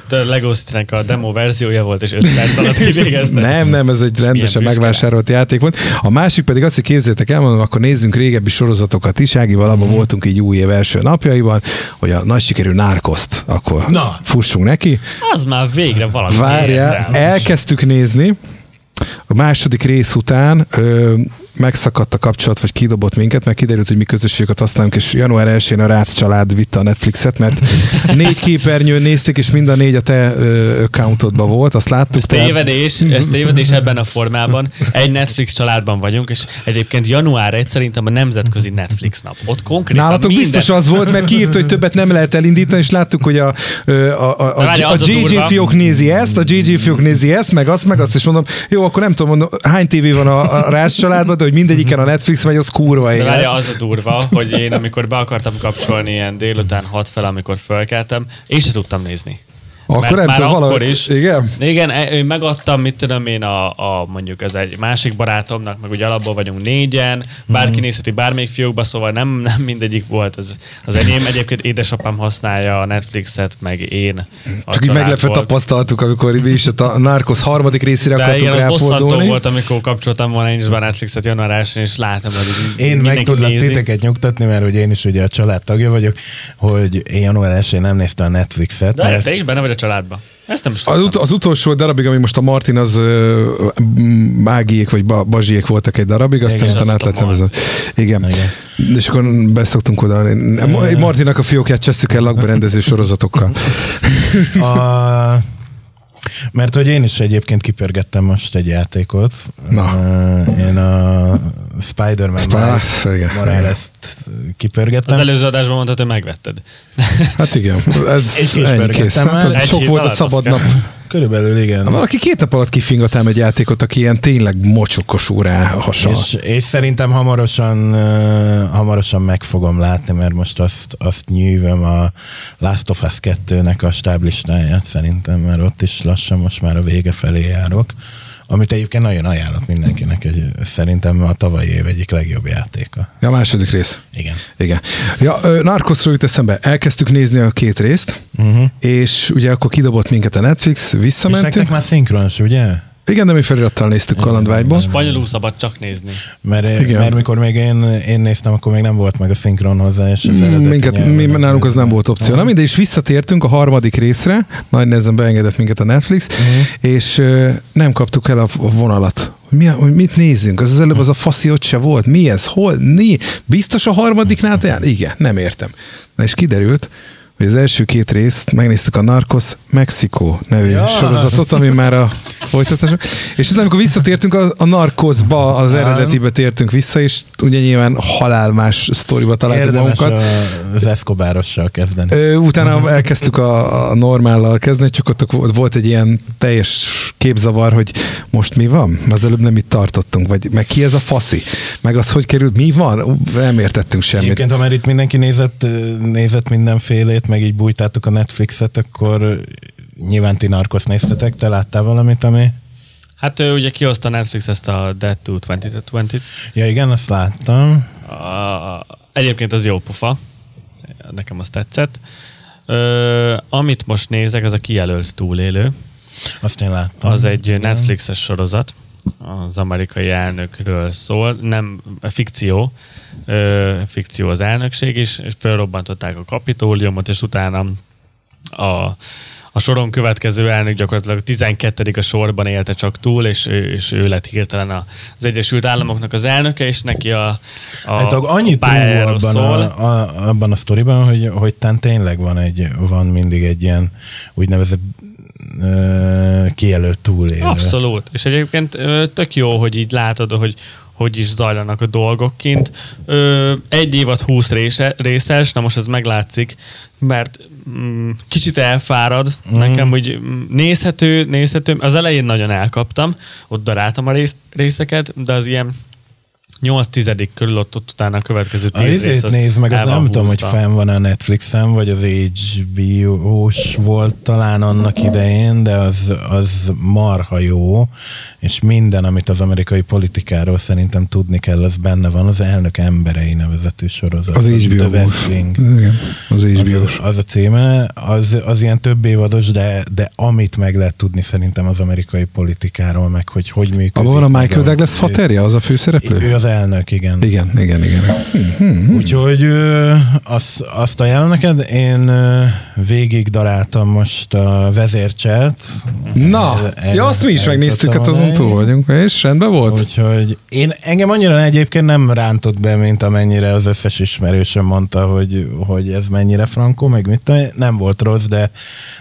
A Lego City-nek a demo verziója volt, és 5 perc alatt *laughs* kivégezte. Nem, nem, ez egy rendesen megvásárolt játék volt. A másik pedig azt, hogy képzeljétek el, mondom, akkor nézzünk régebbi sorozatokat is. Ágival abban Mhm. voltunk így új év első napjaiban, hogy a nagy sikerű nárkoszt, akkor Na. fussunk neki. Az már végre valami Várjál, értelmes. elkezdtük nézni. A második rész után ö, megszakadt a kapcsolat, vagy kidobott minket, mert kiderült, hogy mi közösségeket használunk, és január 1-én a Rácz család vitte a Netflixet, mert *laughs* négy képernyőn nézték, és mind a négy a te ö, accountodban volt, azt láttuk. Ez tévedés, ez tévedés ebben a formában. Egy Netflix családban vagyunk, és egyébként január 1 szerintem a nemzetközi Netflix nap. Ott konkrétan Nálatok minden... biztos az volt, mert kiírt, hogy többet nem lehet elindítani, és láttuk, hogy a, a, a, a, a, a a GG fiók nézi ezt, a GG fiók nézi ezt, meg azt, meg azt, és mondom, jó, akkor nem tudom, mondom, hány tévé van a, a Rász családban, hogy mindegyiken a Netflix megy, az kurva De élet. várja, az a durva, hogy én amikor be akartam kapcsolni ilyen délután hat fel, amikor fölkeltem, én se tudtam nézni. Akkor Mert nem már tudom, akkor valahogy... is. Igen? Igen, e- én megadtam, mit tudom én, a, a mondjuk ez egy másik barátomnak, meg ugye alapból vagyunk négyen, bárki Mhm. nézheti bármelyik fiókba, szóval nem, nem mindegyik volt az, az enyém. Egyébként édesapám használja a Netflixet, meg én. A Csak így meglepve családból. tapasztaltuk, amikor mi is a Narcos harmadik részére De akartunk igen, bosszantó volt, amikor kapcsoltam volna én is a Netflixet január 1 és látom, hogy Én meg tudlak nézi. titeket nyugtatni, mert hogy én is ugye a család tagja vagyok, hogy én január 1 nem néztem a Netflixet, De mert te is benne vagy a családban. Ezt nem is Az, ut- az utolsó darabig, ami most a Martin, az Mágiék vagy ba- Bazsiék voltak egy darabig, aztán Igen, utána át azok lett a. Igen. Igen. És akkor beszoktunk oda. Martinak a fiókját cseszük el lakberendező sorozatokkal. *laughs* A, mert hogy én is egyébként kipörgettem most egy játékot. Na. Én a Spider-Man igen, Morales-t kipörgettem. Az előző adásban mondtad, hogy megvetted. *laughs* Hát igen, ez is ennyi kész. már. Hát, Egy sok volt a szabad nap. Körülbelül igen. Valaki két nap alatt kifingatám egy játékot, aki ilyen tényleg mocsokos órá hasonl. És, és szerintem hamarosan, uh, hamarosan meg fogom látni, mert most azt, azt nyűvöm a Last of Us 2-nek a stáblistáját szerintem, mert ott is lassan most már a vége felé járok. Amit egyébként nagyon ajánlok mindenkinek, hogy szerintem a tavalyi év egyik legjobb játéka. Ja, a második rész. Igen. Igen. Ja, Narcosról jut eszembe. Elkezdtük nézni a két részt, uh-huh. és ugye akkor kidobott minket a Netflix, És nektek visszamentünk. már szinkronos, ugye? Igen, de mi felirattal néztük kalandvágyból. Spanyolul szabad csak nézni. Mert, Igen. mert mikor még én, én néztem, akkor még nem volt meg a szinkron hozzá, és az eredeti Minket, mi, nálunk az nem volt opció. Na mindegy, és visszatértünk a harmadik részre, nagy nehezen beengedett minket a Netflix, uh-huh. és ö, nem kaptuk el a a vonalat. Mi, hogy mit nézzünk? Az, az előbb az a faszi ott se volt. Mi ez? Hol? Mi? Biztos a harmadiknál? te jár? Igen, nem értem. Na és kiderült, hogy az első két részt megnéztük a Narcos Mexico nevű ja. Sorozatot, ami már a folytatás. És utána, amikor visszatértünk a, a Narcosba, az eredetibe tértünk vissza, és ugye nyilván halálmás sztoriba találtuk Érdemes magunkat. az Escobarossal kezdeni. Ö, utána elkezdtük a, a normállal kezdeni, csak ott volt- egy ilyen teljes képzavar, hogy most mi van? Az előbb nem itt tartottunk, vagy meg ki ez a faszi? Meg az hogy került? Mi van? Nem értettünk semmit. Egyébként, ha már itt mindenki nézett, nézett mindenfélét, meg így bújtátok a Netflixet, akkor nyilván ti Narcos néztetek, te láttál valamit, ami... Hát ő ugye kihozta Netflix ezt a Dead to 2020-20. Ja igen, azt láttam. A, egyébként az jó pofa. Nekem az tetszett. Ö, amit most nézek, az a kijelölt túlélő. Azt én láttam. Az egy Netflixes sorozat. Az amerikai elnökről szól. Nem, fikció. Ö, fikció az elnökség is. és Felrobbantották a kapitóliumot, és utána a, a soron következő elnök gyakorlatilag 12. a sorban élte csak túl, és ő, és ő lett hirtelen az Egyesült Államoknak az elnöke, és neki a, a, Hát annyi a abban szól. a, a, abban a sztoriban, hogy, hogy tán tényleg van, egy, van mindig egy ilyen úgynevezett kijelölt túlélő. Abszolút. És egyébként tök jó, hogy így látod, hogy hogy is zajlanak a dolgok kint. Ö, egy évad 20 része, részes, na most ez meglátszik, mert mm, kicsit elfárad, mm. nekem úgy nézhető, nézhető, az elején nagyon elkaptam, ott daráltam a rész, részeket, de az ilyen 8 tizedik körül ott, ott utána a következő A 10 rész. az nézd meg, az nem tudom, hogy fenn van a Netflixen, vagy az HBO-s volt talán annak idején, de az, az marha jó, és minden, amit az amerikai politikáról szerintem tudni kell, az benne van. Az elnök emberei nevezetű sorozat. Az The HBO West volt. Wing. Igen, az Az, hbo az a címe, az, az ilyen több évados, de, de amit meg lehet tudni szerintem az amerikai politikáról, meg hogy hogy működik. Abban van a Michael Douglas faterja, az a főszereplő? Ő az elnök, igen. Igen, igen, igen. Úgyhogy ö, azt, azt ajánlom neked, én végig daráltam most a vezércselt. Na, El- ja, azt mi is megnéztük, hát azon túl vagyunk. És rendben volt? Úgyhogy én engem annyira egyébként nem rántott be, mint amennyire az összes ismerősöm mondta, hogy, hogy ez mennyire frankó, meg mit tudom, nem volt rossz, de,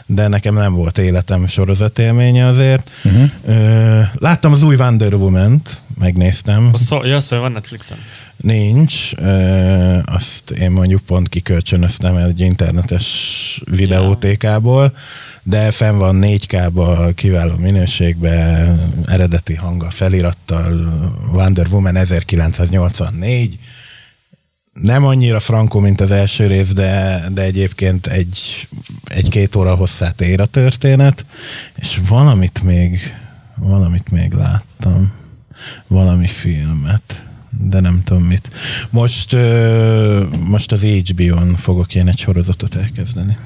de nekem nem volt életem sorozatélménye azért. Uh-huh. Láttam az új Wonder Woman-t, megnéztem. Az szó, ja, az fel van Netflixen. Nincs, ö, azt én mondjuk pont kikölcsönöztem egy internetes videótékából, de fenn van 4K-ba, kiváló minőségben, eredeti hanga felirattal, Wonder Woman 1984, nem annyira frankó, mint az első rész, de, de egyébként egy, egy-két óra hosszát ér a történet, és valamit még, valamit még láttam. Valami filmet de nem tudom mit. Most, most az HBO-n fogok én egy sorozatot elkezdeni.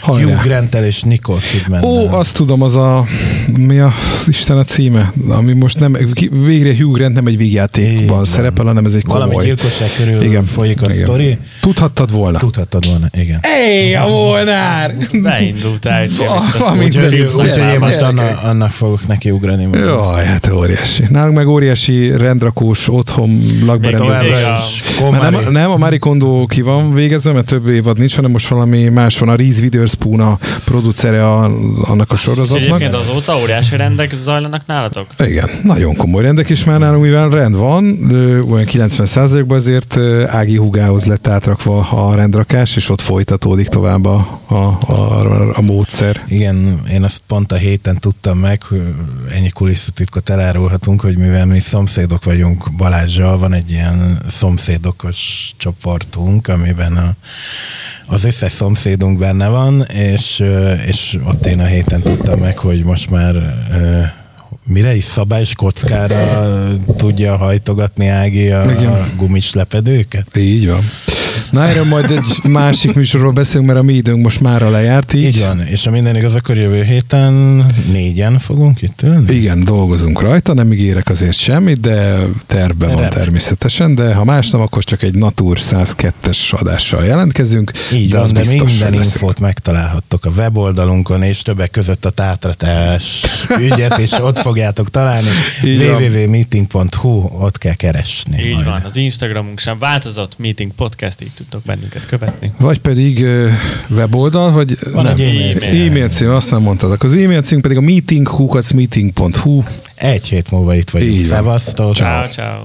Hajrá. Hugh grant és Nicole kidman Ó, azt tudom, az a... Mi a, az Isten a címe? Ami most nem... Végre Hugh Grant nem egy van. szerepel, hanem ez egy komoly... Valami gyilkosság körül igen, folyik a igen. sztori. Tudhattad volna. Tudhattad volna, igen. Éj, a *laughs* Molnár! Beindult el. Van Úgyhogy úgyhogy én most annak, annak fogok neki ugrani. magam. Jaj, hát óriási. Nálunk meg óriási rendrakós otthon lakberendezés. nem, nem, a Marie Kondo ki van végezve, mert több évad nincs, hanem most valami más van. A Reese Witherspoon a producere a, annak a sorozatnak. egyébként azóta óriási rendek zajlanak nálatok? Igen, nagyon komoly rendek is már nálunk, mivel rend van, olyan 90%-ban azért Ági Hugához lett átrakva a rendrakás, és ott folytatódik tovább a, a, a, a módszer. Igen, én azt pont a héten tudtam meg, hogy ennyi kulisszatitkot elárulhatunk, hogy mivel mi szomszédok vagyunk Balázsjal, van egy ilyen szomszédokos csoportunk, amiben a, az összes szomszédunk benne van, és, és ott én a héten tudtam meg, hogy most már mire is szabálys kockára tudja hajtogatni Ági a, Igen. a gumis lepedőket? Így van. Na erről majd egy másik műsorról beszélünk, mert a mi időnk most már lejárt így. Így van, és ha minden igaz, akkor jövő héten négyen fogunk itt ülni? Igen, dolgozunk rajta, nem ígérek azért semmit, de tervben van természetesen, de ha más nem, akkor csak egy Natur 102-es adással jelentkezünk. Így de van, az de biztos, minden leszünk. infót megtalálhattok a weboldalunkon, és többek között a tátratás ügyet, és ott fogjátok találni. Www.meeting.hu, ott kell keresni. Így majd. van, az Instagramunk sem változott, Meeting Podcast, így tudtok bennünket követni. Vagy pedig ö, weboldal, vagy Van nem. egy e-mail e-mail cím, azt nem mondtad. Akkor az e-mail cím pedig a meeting, meeting.hu. Egy hét múlva itt vagyunk. Szevasztok! Ciao, ciao.